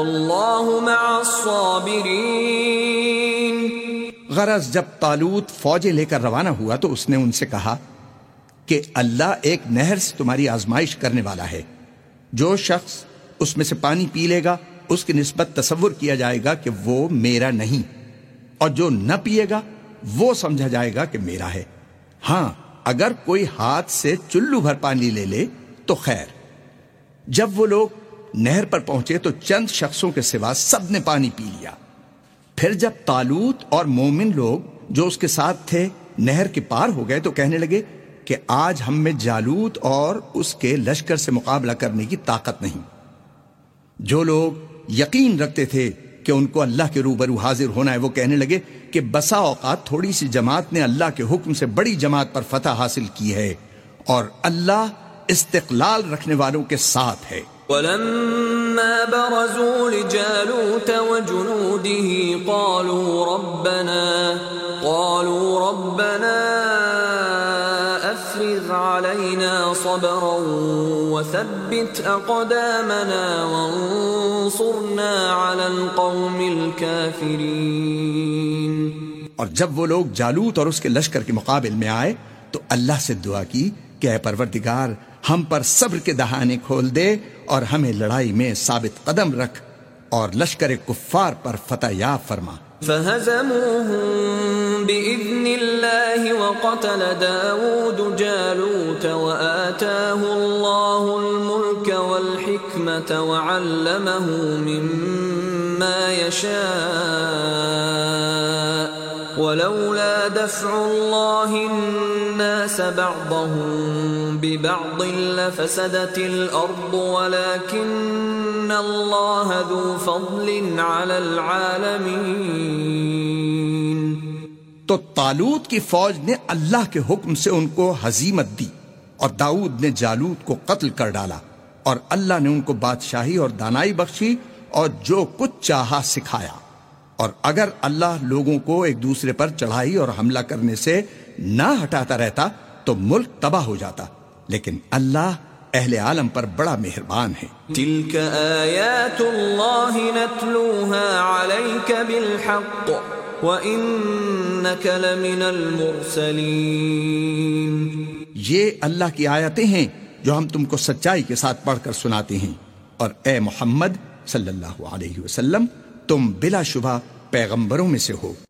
والله مع الصابرين غرض جب تالوت فوجیں لے کر روانہ ہوا تو اس نے ان سے کہا کہ اللہ ایک نہر سے تمہاری آزمائش کرنے والا ہے۔ جو شخص اس میں سے پانی پی لے گا، اس کی نسبت تصور کیا جائے گا کہ وہ میرا نہیں۔ اور جو نہ پیے گا، وہ سمجھا جائے گا کہ میرا ہے۔ ہاں اگر کوئی ہاتھ سے چلو بھر پانی لے لے تو خیر۔ جب وہ لوگ نہر پر پہنچے تو چند شخصوں کے سوا سب نے پانی پی لیا۔ پھر جب تالوت اور مومن لوگ جو اس کے ساتھ تھے نہر کے پار ہو گئے تو کہنے لگے کہ آج ہم میں جالوت اور اس کے لشکر سے مقابلہ کرنے کی طاقت نہیں۔ جو لوگ یقین رکھتے تھے کہ ان کو اللہ کے روبرو حاضر ہونا ہے وہ کہنے لگے کہ بسا اوقات تھوڑی سی جماعت نے اللہ کے حکم سے بڑی جماعت پر فتح حاصل کی ہے اور اللہ استقلال رکھنے والوں کے ساتھ ہے۔ ولما برزوا لجالوت وجنوده قالوا ربنا قالوا ربنا أفرغ علينا صبرا وثبت أقدامنا وانصرنا على القوم الكافرين. اور جب وہ لوگ جالوت اور اس کے لشکر کے مقابل میں آئے تو اللہ سے دعا کی کہ اے پروردگار ہم پر صبر کے دہانے کھول دے اور ہمیں لڑائی میں ثابت قدم رکھ اور لشکر کفار پر فتح یا فرما۔ فهزموهم بإذن الله وقتل داود جالوت وآتاه الله الملك والحكمة وعلمه مما يشاء ولولا دفع الله الناس بعضهم ببعض لفسدت الأرض ولكن الله ذو فضل على العالمين تو تالوت کی فوج نے اللہ کے حکم سے ان کو حزیمت دی اور داؤد نے جالوت کو قتل کر ڈالا اور اللہ نے ان کو بادشاہی اور دانائی بخشی اور جو کچھ چاہا سکھایا اور اگر اللہ لوگوں کو ایک دوسرے پر چڑھائی اور حملہ کرنے سے نہ ہٹاتا رہتا تو ملک تباہ ہو جاتا۔ لیکن اللہ اہل عالم پر بڑا مہربان ہے۔ تلك آيات الله نتلوها عليك بالحق وإنك لمن المرسلين یہ اللہ کی آیتیں ہیں جو ہم تم کو سچائی کے ساتھ پڑھ کر سناتے ہیں۔ اور اے محمد صلی اللہ علیہ وسلم تم بلا شبہ پیغمبروں میں سے ہو۔